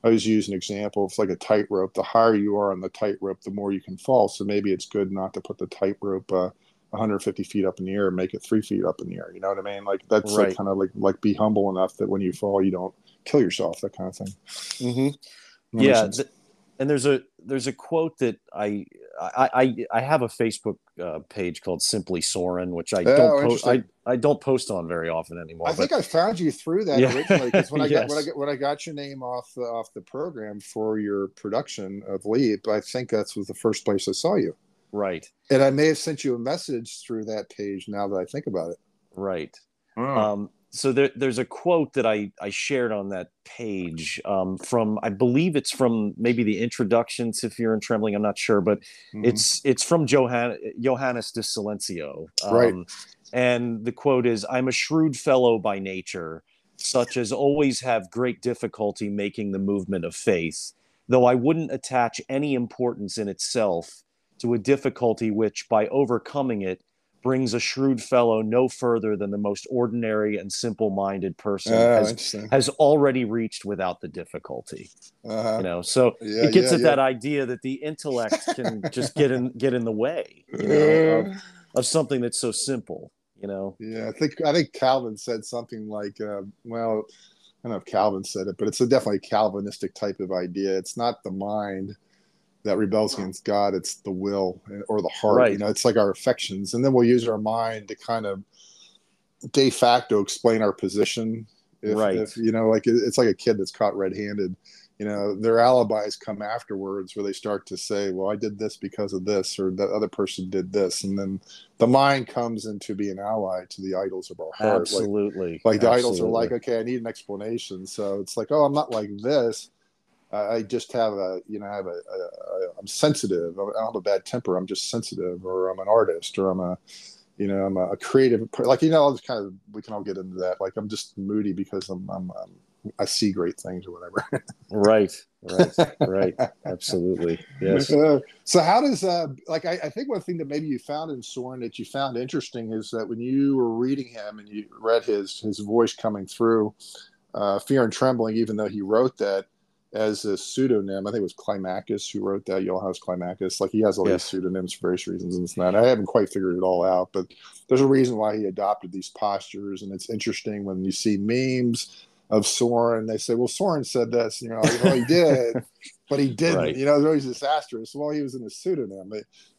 I always use an example. It's like a tightrope. The higher you are on the tightrope, the more you can fall. So maybe it's good not to put the tightrope uh, 150 feet up in the air and make it three feet up in the air. You know what I mean? Like that's like kind of like like be humble enough that when you fall, you don't kill yourself. That kind of thing. Mm-hmm. Yeah. th- and there's a there's a quote that I I I, I have a Facebook uh, page called Simply Soren, which I Oh, don't post I. I don't post on very often anymore. I but think I found you through that Yeah. originally because when I got when I got when I got your name off the, off the program for your production of Leap, I think that was the first place I saw you, right, and I may have sent you a message through that page. Now that I think about it, right. Oh. Um, so there, there's a quote that I, I shared on that page um, from I believe it's from maybe the introduction to Fear and Trembling. I'm not sure, but mm-hmm. it's it's from Johann, Johannes de Silentio. Um, right. And the quote is, "I'm a shrewd fellow by nature, such as always have great difficulty making the movement of faith, though I wouldn't attach any importance in itself to a difficulty which, by overcoming it." Brings a shrewd fellow no further than the most ordinary and simple-minded person uh, has, has, already reached without the difficulty. Uh-huh. You know, so yeah, it gets yeah, at yeah. that idea that the intellect can just get in get in the way, you know, of, of, something that's so simple. You know. Yeah, I think I think Calvin said something like, uh, "Well, I don't know if Calvin said it, but it's a definitely Calvinistic type of idea. It's not the mind." That rebels against God. It's the will or the heart. Right. You know, it's like our affections, and then we'll use our mind to kind of de facto explain our position. If, right. If, you know, like it's like a kid that's caught red-handed. You know, their alibis come afterwards, where they start to say, "Well, I did this because of this," or "That other person did this," and then the mind comes into be an ally to the idols of our heart. Absolutely. Like, like the idols are like, "Okay, I need an explanation." So it's like, "Oh, I'm not like this." I just have a, you know, I have a, a, a I'm sensitive. I don't have a bad temper. I'm just sensitive, or I'm an artist, or I'm a, you know, I'm a, creative. Like you know, I just kind of we can all get into that. Like I'm just moody because I'm, I'm, I'm I see great things or whatever. right, right, right. Absolutely, yes. Uh, so how does uh, like I, I, think one thing that maybe you found in Soren that you found interesting is that when you were reading him and you read his his voice coming through, uh, fear and trembling, even though he wrote that as a pseudonym. I think it was Climacus who wrote that, Johannes Climacus. Like he has all yes. these pseudonyms for various reasons and that. I haven't quite figured it all out, but there's a reason why he adopted these postures. And it's interesting when you see memes of Soren, they say, well, Soren said this, and you're like, well, he did, but he didn't. Right. You know, there's always this asterisk. Well, he was in a pseudonym.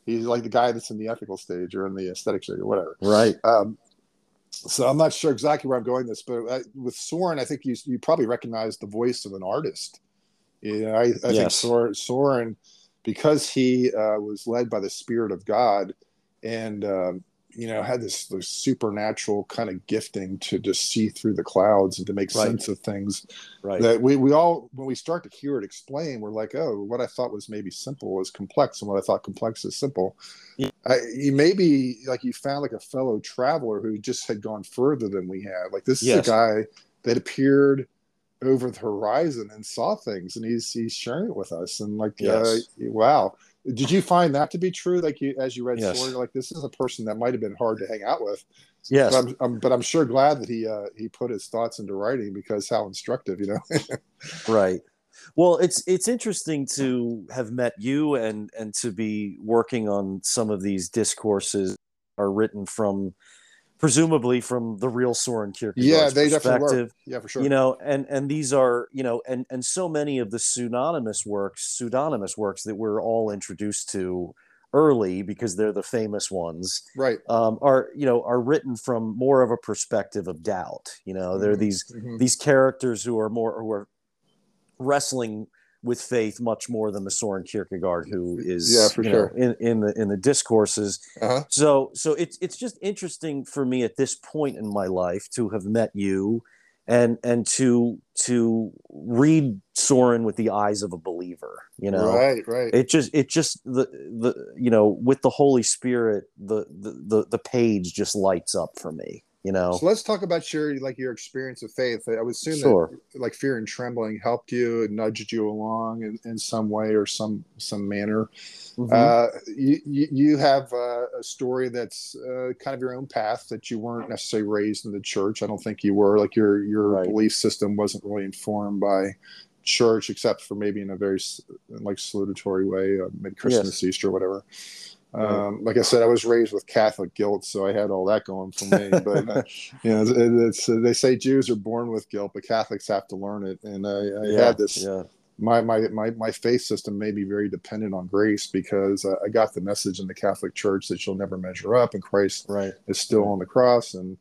He's like the guy that's in the ethical stage or in the aesthetic stage or whatever. Right. Um, so I'm not sure exactly where I'm going this, but I, with Soren, I think you you probably recognize the voice of an artist you know, I, I yes. think Soren, because he uh, was led by the Spirit of God, and um, you know had this, this, supernatural kind of gifting to just see through the clouds and to make right. sense of things. Right. That we we all when we start to hear it explained, we're like, oh, what I thought was maybe simple is complex, and what I thought complex is simple. Yeah. I, you maybe like you found like a fellow traveler who just had gone further than we had. Like this yes. is a guy that appeared over the horizon and saw things and he's he's sharing it with us and like uh, yes. uh, wow. Did you find that to be true? Like you as you read yes. story like this is a person that might have been hard to hang out with. Yes. But I'm, I'm, but I'm sure glad that he uh, he put his thoughts into writing because how instructive you know? Right. Well it's it's interesting to have met you and and to be working on some of these discourses are written from presumably from the real Soren Kierkegaard's yeah, they perspective. Yeah, for sure. You know, and and these are you know, and and so many of the pseudonymous works, pseudonymous works that we're all introduced to early because they're the famous ones, right? Um, are you know are written from more of a perspective of doubt. You know, mm-hmm. they're these mm-hmm. these characters who are more who are wrestling with faith much more than the Soren Kierkegaard who is yeah for sure know, in, in the in the discourses. Uh-huh. So so it's it's just interesting for me at this point in my life to have met you and and to to read Soren with the eyes of a believer, you know. Right, right. It just it just the the you know with the Holy Spirit the the the, the page just lights up for me you know so let's talk about your like your experience of faith i would assume sure. that like fear and trembling helped you and nudged you along in, in some way or some some manner mm-hmm. uh, you, you, have uh, a story that's uh, kind of your own path that you weren't necessarily raised in the church i don't think you were like your your right. belief system wasn't really informed by church except for maybe in a very like salutatory way uh, maybe christmas yes. easter whatever um, like I said, I was raised with Catholic guilt, so I had all that going for me. But uh, you know, it's, uh, they say Jews are born with guilt, but Catholics have to learn it. And I, I yeah, had this. Yeah. My, my my my faith system made me very dependent on grace because uh, I got the message in the Catholic Church that you'll never measure up, and Christ right. is still on the cross, and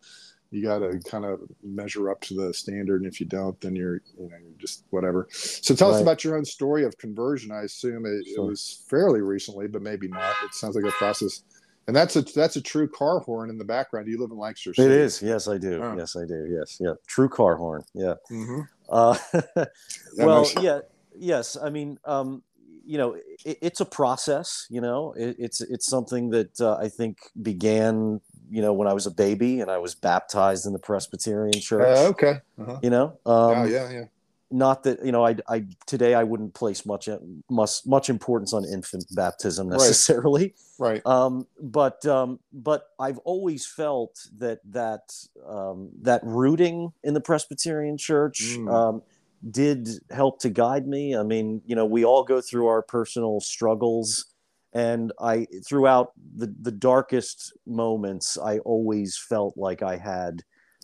you got to kind of measure up to the standard and if you don't then you're you know you're just whatever so tell right. us about your own story of conversion i assume it, sure. it, was fairly recently but maybe not it sounds like a process And that's a that's a true car horn in the background. You live in Lancaster City. It is. Yes, I do. Oh. Yes, I do. Yes, yeah. True car horn. Yeah. Mm-hmm. Uh, well, yeah. Yes. I mean, um, you know, it, it's a process. You know, it, it's it's something that uh, I think began, you know, when I was a baby and I was baptized in the Presbyterian Church. Uh, okay. Uh-huh. You know. Um, oh yeah, yeah not that you know I, I today i wouldn't place much much much importance on infant baptism necessarily right, right. Um, but um, but i've always felt that that um, that rooting in the presbyterian church mm. Um, did help to guide me i mean you know we all go through our personal struggles and i throughout the the darkest moments i always felt like i had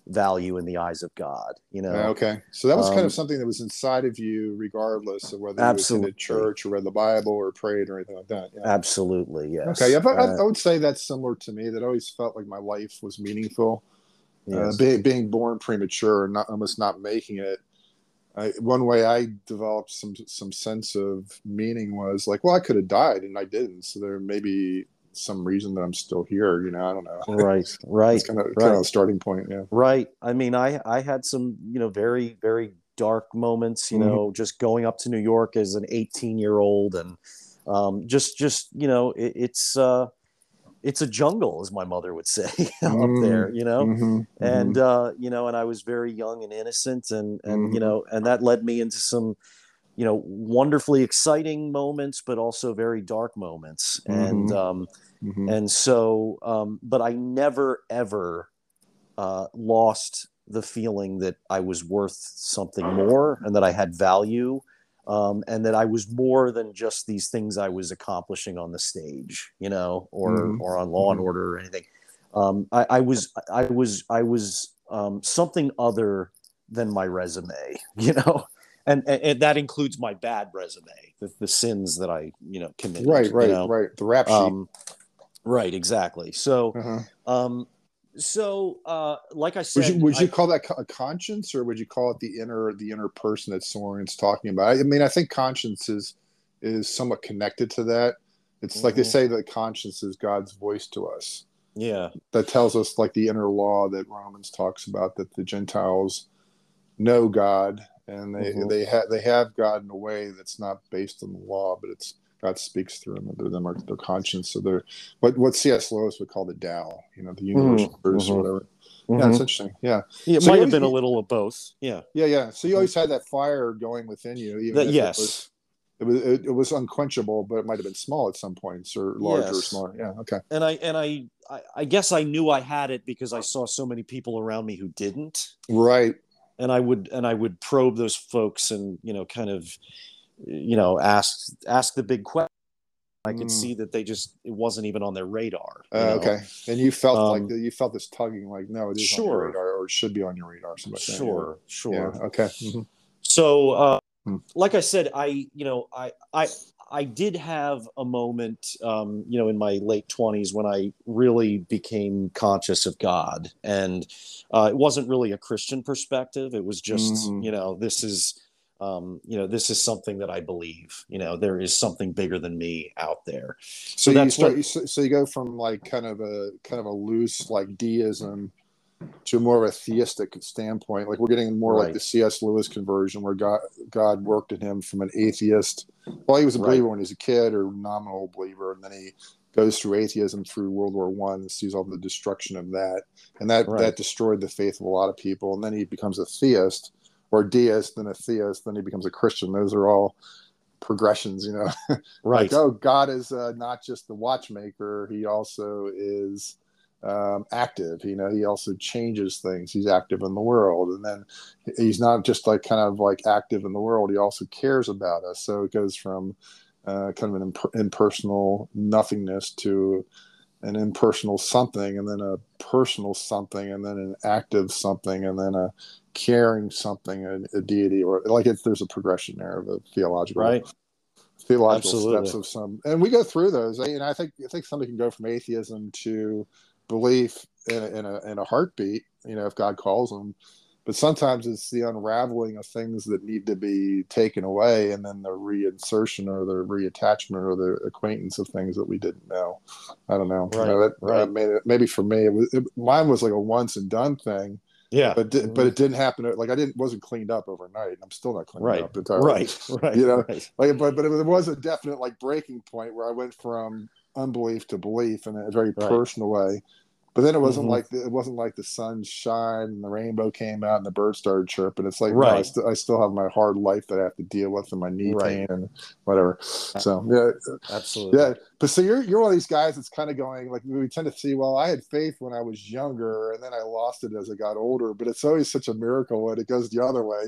value in the eyes of God. You know. Okay, so that was um, kind of um, something that was inside of you, regardless of whether absolutely. you attended church or read the Bible or prayed or anything like that. Yeah. Absolutely, yes. Okay, yeah, I, uh, I, would say that's similar to me. That always felt like my life was meaningful. Uh, yes. Uh, being, being born premature and not, almost not making it. I, one way I developed some some sense of meaning was like, well, I could have died and I didn't. So there may be some reason that I'm still here. You know, I don't know. Right, right. It's kind of right. kind of a starting point. Yeah. Right. I mean, I I had some you know very very dark moments. You mm-hmm. know, just going up to New York as an 18 year old and um, just just you know it, it's. uh it's a jungle, as my mother would say, up mm, there, you know, mm-hmm, and mm-hmm. uh, you know, and I was very young and innocent, and and mm-hmm. you know, and that led me into some you know wonderfully exciting moments but also very dark moments mm-hmm. and um, mm-hmm. and so um, but i never ever uh, lost the feeling that i was worth something more and that i had value um, and that i was more than just these things i was accomplishing on the stage you know or mm-hmm. or on law and mm-hmm. order or anything um, I, I, was i was i was um, something other than my resume you know and, and, and that includes my bad resume, the, the sins that I you know committed. Right, right, you know? right. The rap sheet. Um, right, exactly. So, uh-huh. So uh, like I said, would you, would I, you call that a conscience, or would you call it the inner the inner person that Soren's talking about? I mean, I think conscience is is somewhat connected to that. It's mm-hmm. like they mm-hmm. say that conscience is God's voice to us. Yeah, that tells us like the inner law that Romans talks about that the Gentiles know God and they mm-hmm. they have they have God in a way that's not based on the law, but it's God speaks through them, through them are their conscience. So they're what what C.S. Lewis would call the Tao, you know, the universal mm-hmm. or mm-hmm. whatever. Mm-hmm. Yeah, it's interesting. Yeah, yeah it so might have been a little of both. Yeah, yeah, yeah. So you always had that fire going within you, even that, yes. It was, it was, it, it was unquenchable, but it might have been small at some points or larger yes. or smaller. Yeah, okay. And I and I, I I guess I knew I had it because I saw so many people around me who didn't. Right and I would and I would probe those folks and you know kind of you know ask ask the big question. I could mm. see that they just it wasn't even on their radar. Uh, okay, and you felt um, like you felt this tugging, like no, it is sure. on your radar or it should be on your radar. Something sure, sure. Yeah. Okay. Mm-hmm. So, uh, hmm. like I said, I you know I I I did have a moment, um, you know, in my late twenties when I really became conscious of God, and uh, it wasn't really a Christian perspective. It was just, mm. you know, this is, um, you know, this is something that I believe. You know, there is something bigger than me out there. So, so that's start, what. So you go from like kind of a kind of a loose like deism to more of a theistic standpoint. Like we're getting more right. like the C.S. Lewis conversion, where God God worked in him from an atheist. Well, he was a believer right. when he was a kid, or nominal believer, and then he goes through atheism through World War One and sees all the destruction of that, and that right. that destroyed the faith of a lot of people. And then he becomes a theist or deist, then a theist, then he becomes a Christian. Those are all progressions, you know. right. like, oh, God is uh, not just the watchmaker; he also is um, active. You know, he also changes things. He's active in the world, and then he's not just like kind of like active in the world. He also cares about us. So it goes from uh, kind of an imp- impersonal nothingness to an impersonal something, and then a personal something, and then an active something, and then a caring something, a, a deity, or like if there's a progression there of a theological. Right theological Absolutely. steps of some and we go through those and i think i think somebody can go from atheism to belief in a, in a, in a heartbeat, you know, if God calls them. But sometimes it's the unraveling of things that need to be taken away and then the reinsertion or the reattachment or the acquaintance of things that we didn't know i don't know, Right, you know that, right. made maybe for me it was, it, mine was like a once and done thing Yeah. but di- but it mm-hmm. didn't happen like i didn't wasn't cleaned up overnight i'm still not cleaned Right. up entirely Right. Right. You know, Right. like but but it was a definite like breaking point where I went from unbelief to belief in a very Right. personal way. But then it wasn't Mhm. like the, it wasn't like the sun shine and the rainbow came out and the birds started chirping. It's like no, I, Right. st- I still have my hard life that I have to deal with and my knee Right. pain and whatever. So yeah, Absolutely. yeah. But so you're you're one of these guys that's kind of going like we tend to see. Well, I had faith when I was younger, and then I lost it as I got older. But it's always such a miracle when it goes the other way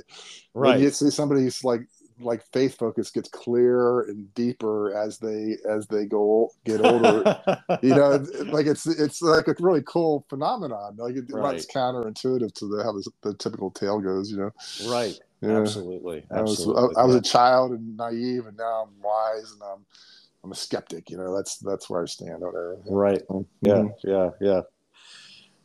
when Right. you see somebody who's like like faith focus gets clearer and deeper as they as they go get older you know like it's it's like a really cool phenomenon like it, Right. it's counterintuitive to the how the, the typical tale goes you know right. yeah Absolutely. I was, Absolutely. I, I was a child and naive and now i'm wise and i'm i'm a skeptic you know that's that's where i stand on everything right. Yeah. Mhm. Yeah. Yeah.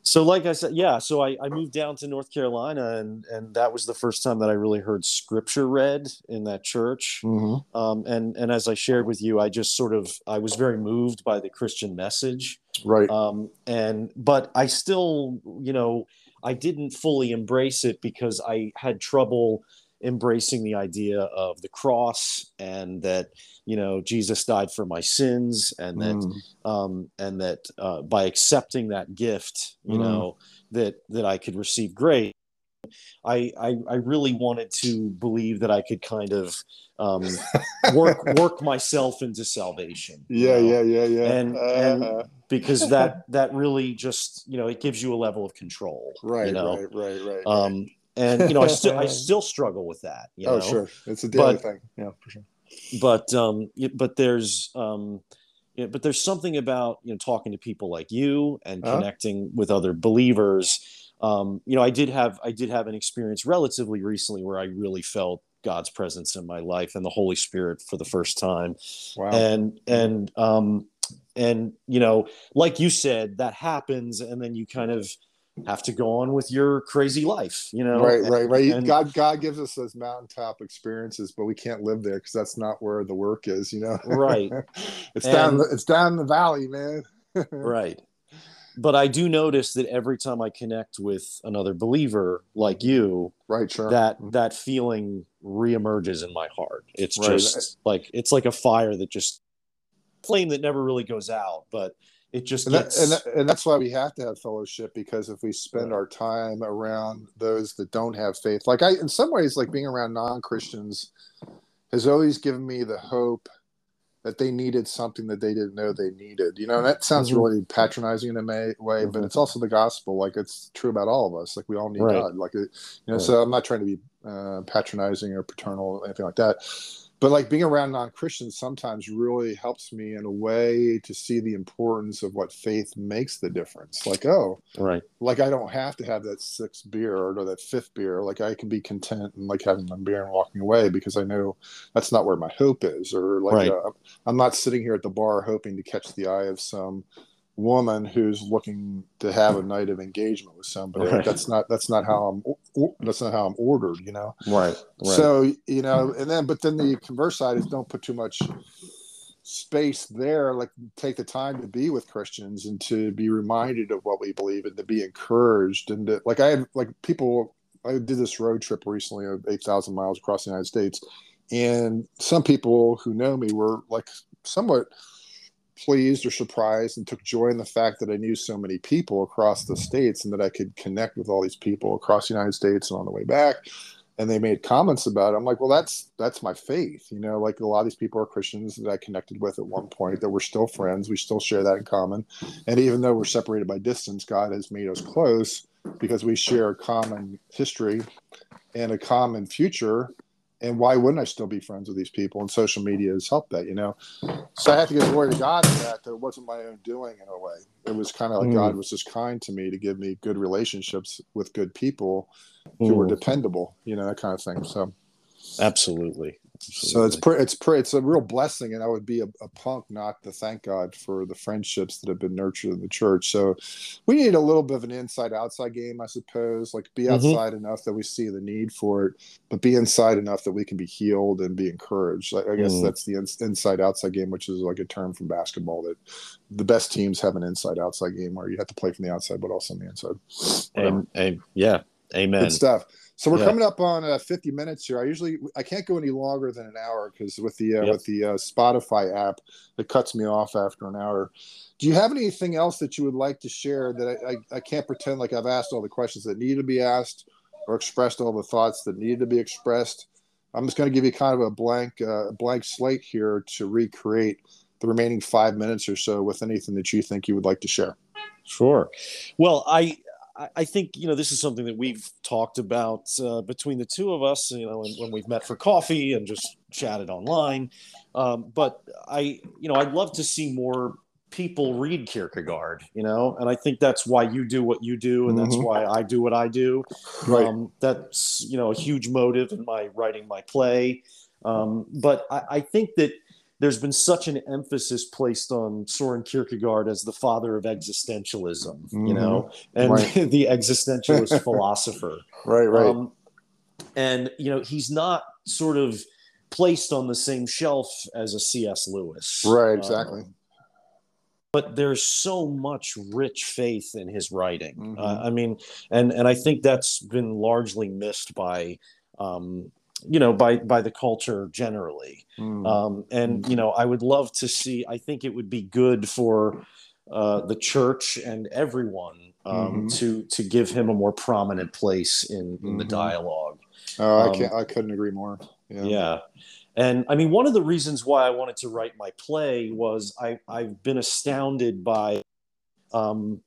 So, like I said, yeah. So I, I moved down to North Carolina, and and that was the first time that I really heard Scripture read in that church. Mhm. Um, and and as I shared with you, I just sort of I was very moved by the Christian message. right um, and but I still, you know, I didn't fully embrace it because I had trouble embracing the idea of the cross and that you know Jesus died for my sins and that Mm. um, and that uh, by accepting that gift, you Mm. know, that that I could receive grace. I, I I really wanted to believe that I could kind of um, work work myself into salvation. you yeah know? yeah yeah yeah And- Uh, and- because that that really just you know it gives you a level of control right you know right right right um and you know i still i still struggle with that you oh know? sure. It's a daily But- thing. Yeah for sure. but um but there's um yeah, but there's something about you know talking to people like you and Uh-huh. connecting with other believers. Um you know i did have i did have an experience relatively recently where i really felt god's presence in my life and the holy spirit for the first time. Wow. And and um and you know like you said that happens and then you kind of have to go on with your crazy life you know? Right right right. And- god god gives us those mountaintop experiences but we can't live there because that's not where the work is you know? Right. it's down the, it's down the valley man. Right. But i do notice that every time i connect with another believer like you right sure. that mm-hmm. that feeling reemerges in my heart. It's Right. just like it's like a fire that just flame that never really goes out but it just and, that, gets and, that, and that's why we have to have fellowship because if we spend Right. our time around those that don't have faith like i in some ways like being around non-christians has always given me the hope that they needed something that they didn't know they needed you know and that sounds Mhm. really patronizing in a way but Mhm. it's also the gospel like it's true about all of us like we all need Right. god like you know Right. so i'm not trying to be uh, patronizing or paternal or anything like that but like being around non-christians sometimes really helps me in a way to see the importance of what faith makes the difference. Like oh right. like i don't have to have that sixth beer or that fifth beer. Like i can be content and like having my beer and walking away because i know that's not where my hope is or like Right. uh, i'm not sitting here at the bar hoping to catch the eye of some woman who's looking to have a hmm. night of engagement with somebody Right. that's not that's not how i'm that's not how i'm ordered you know right right so you know, hmm. and then but then the converse side is don't put too much space there. Like take the time to be with Christians and to be reminded of what we believe and to be encouraged and to, like I had like people. I did this road trip recently of eight thousand miles across the United States, and some people who know me were like somewhat pleased or surprised and took joy in the fact that I knew so many people across the states and that I could connect with all these people across the United States and on the way back and they made comments about it. I'm like, well, that's that's my faith, you know. Like a lot of these people are Christians that I connected with at one point that we're still friends. We still share that in common, and even though we're separated by distance, God has made us close because we share a common history and a common future. And why wouldn't I still be friends with these people? And social media has helped that, you know. So I have to give glory to God for that. That it wasn't my own doing in a way. It was kind of like Mm. God was just kind to me to give me good relationships with good people who were Mm, dependable, you know, that kind of thing. So absolutely So it's pre- it's pre- it's a real blessing, and I would be a, a, punk not to thank God for the friendships that have been nurtured in the church. So we need a little bit of an inside outside game, I suppose. Like be mm-hmm. outside mm-hmm. enough that we see the need for it, but be inside enough that we can be healed and be encouraged. I, I guess mm. that's the in- inside outside game, which is like a term from basketball that the best teams have an inside outside game where you have to play from the outside but also on the inside. And, and yeah, amen. Good stuff. So we're yeah. coming up on uh, 50 minutes here. I usually I can't go any longer than an hour because with the uh, yep. with the uh, Spotify app, it cuts me off after an hour. Do you have anything else that you would like to share that I, I, I can't pretend like I've asked all the questions that need to be asked or expressed all the thoughts that need to be expressed? I'm just going to give you kind of a blank uh, blank slate here to recreate the remaining five minutes or so with anything that you think you would like to share. Sure. Well, I I think you know this is something that we've talked about uh, between the two of us. You know, when, when, we've met for coffee and just chatted online. Um, but I, you know, I'd love to see more people read Kierkegaard. You know, and I think that's why you do what you do, and mm-hmm. that's why I do what I do. Right. Um, that's you know a huge motive in my writing my play. Um, but I, I think that there's been such an emphasis placed on Soren Kierkegaard as the father of existentialism, mm-hmm. you know, and right. the existentialist philosopher. Right, right. Um, and, you know, he's not sort of placed on the same shelf as a C.S. Lewis. Right, exactly. Um, but there's so much rich faith in his writing. Mm-hmm. Uh, I mean, and and I think that's been largely missed by um, you know by by the culture generally mm. um, and you know i would love to see i think it would be good for uh, the church and everyone um, mm-hmm. to to give him a more prominent place in, in mm-hmm. the dialogue oh i um, can't i couldn't agree more yeah. yeah and i mean one of the reasons why i wanted to write my play was i i've been astounded by um,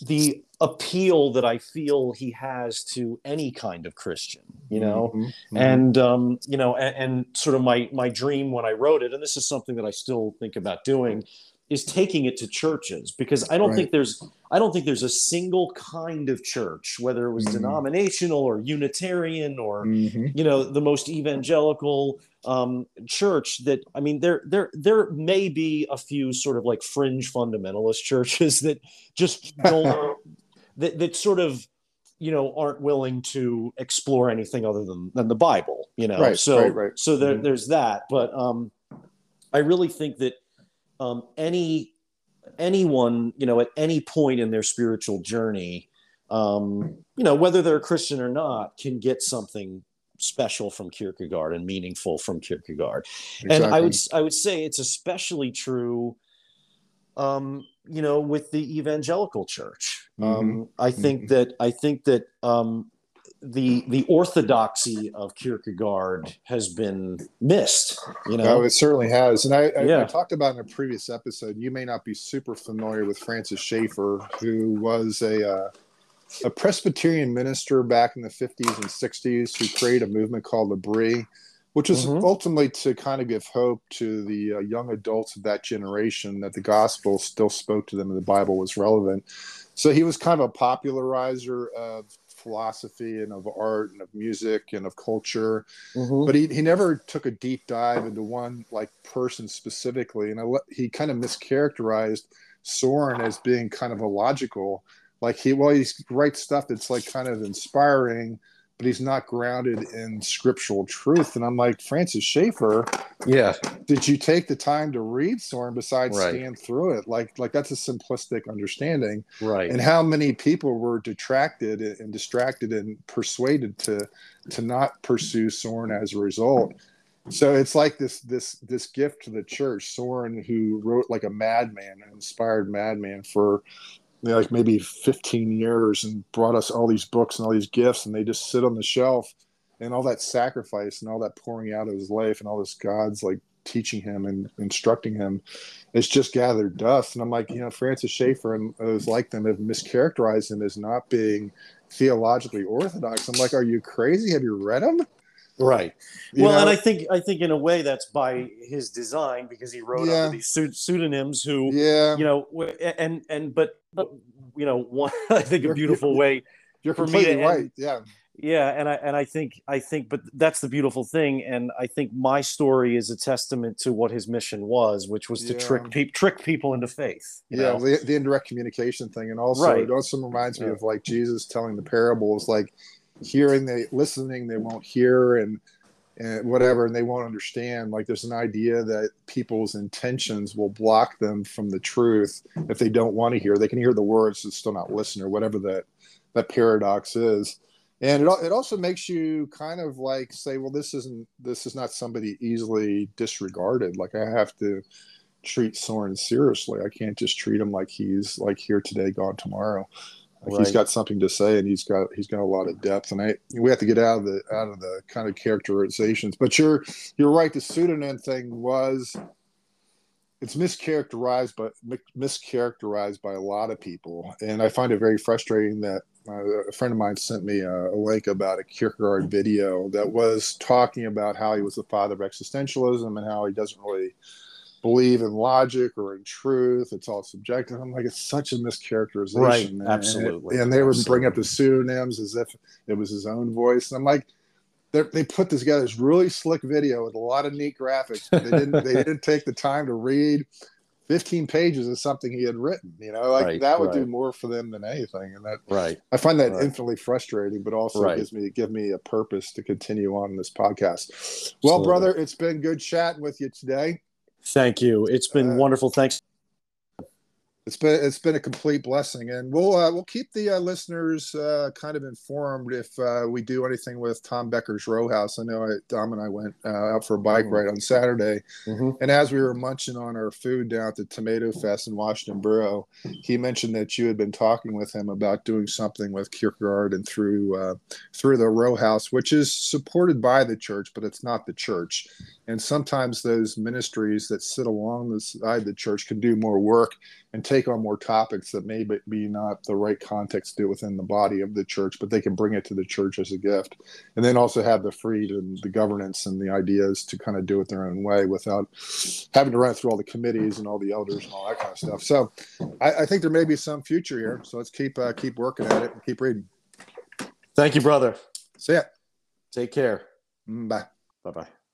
the appeal that I feel he has to any kind of Christian, you know, mm-hmm, mm-hmm. and um, you know, and, and, sort of my my dream when I wrote it, and this is something that I still think about doing, is taking it to churches because I don't right. think there's I don't think there's a single kind of church, whether it was mm-hmm. denominational or Unitarian or mm-hmm. you know the most evangelical um, church that I mean there there there may be a few sort of like fringe fundamentalist churches that just don't that that sort of you know aren't willing to explore anything other than than the Bible, you know. Right, so right, right. so there, mm-hmm. there's that, but um, I really think that um, any anyone you know at any point in their spiritual journey um, you know whether they're a christian or not can get something special from kierkegaard and meaningful from kierkegaard exactly. and i would i would say it's especially true um, you know with the evangelical church mm-hmm. um, i think mm-hmm. that i think that um, the the orthodoxy of Kierkegaard has been missed. You know, no, it certainly has. And I, I, yeah. I, talked about in a previous episode. You may not be super familiar with Francis Schaeffer, who was a uh, a Presbyterian minister back in the 50s and 60s, who created a movement called L'Abri, which was mm-hmm. ultimately to kind of give hope to the uh, young adults of that generation that the gospel still spoke to them and the Bible was relevant. So he was kind of a popularizer of philosophy and of art and of music and of culture mm-hmm. but he, he never took a deep dive into one like person specifically and I, he kind of mischaracterized soren as being kind of illogical like he well he writes stuff that's like kind of inspiring but he's not grounded in scriptural truth. And I'm like, Francis Schaeffer, yeah. Did you take the time to read Soren besides right. scan through it? Like, like that's a simplistic understanding, right? And how many people were detracted and distracted and persuaded to to not pursue Soren as a result. So it's like this this this gift to the church. Soren, who wrote like a madman, an inspired madman for like maybe 15 years and brought us all these books and all these gifts and they just sit on the shelf and all that sacrifice and all that pouring out of his life and all this god's like teaching him and instructing him it's just gathered dust. And i'm like you know francis schaeffer and those like them have mischaracterized him as not being theologically orthodox. I'm like are you crazy? Have you read him right you well know? and i think i think in a way that's by his design because he wrote yeah. under these pseudonyms who yeah you know and and but but you know one i think a beautiful way you're completely right yeah yeah and i and i think i think but that's the beautiful thing and i think my story is a testament to what his mission was which was to trick pe- trick people into faith you yeah know? the, the indirect communication thing and also Right. it also reminds me Yeah. of like jesus telling the parables like hearing they listening they won't hear and and whatever and they won't understand like there's an idea that people's intentions will block them from the truth if they don't want to hear they can hear the words and still not listen or whatever that that paradox is and it, it also makes you kind of like say well this isn't this is not somebody easily disregarded like i have to treat Soren seriously. I can't just treat him like he's like here today, gone tomorrow. Like He's Right. got something to say, and he's got he's got a lot of depth. And I we have to get out of the out of the kind of characterizations. But you're you're right. The pseudonym thing was it's mischaracterized, but mischaracterized by a lot of people, and I find it very frustrating that. Uh, a friend of mine sent me a, a link about a Kierkegaard video that was talking about how he was the father of existentialism and how he doesn't really believe in logic or in truth. It's all subjective. I'm like, it's such a mischaracterization. Right, man. absolutely, And, and they would bring up the pseudonyms as if it was his own voice. And I'm like, they're- put this together this really slick video with a lot of neat graphics. But they didn't. they didn't take the time to read 15 pages of something he had written. You know, like Right, that would do more for them than anything. And that right I find that Right. infinitely frustrating, but also Right. gives me give me a purpose to continue on this podcast. Well, Absolutely. brother, it's been good chatting with you today. Thank you. It's been Uh, wonderful. Thanks It's been it's been a complete blessing, and we'll uh, we'll keep the uh, listeners uh, kind of informed if uh, we do anything with Tom Becker's Row House. I know I, Dom and I went uh, out for a bike Mhm. ride on Saturday, Mhm. and as we were munching on our food down at the Tomato Fest in Washington Borough, he mentioned that you had been talking with him about doing something with Kierkegaard and through uh, through the Row House, which is supported by the church, but it's not the church. And sometimes those ministries that sit along the side of the church can do more work and take on more topics that may be- not the right context to do within the body of the church, but they can bring it to the church as a gift. And then also have the freedom, the governance, and the ideas to kind of do it their own way without having to run through all the committees and all the elders and all that kind of stuff. So I, I think there may be some future here. So let's keep uh, keep working at it and keep reading. thank you brother See ya. take care Mm, bye. bye-bye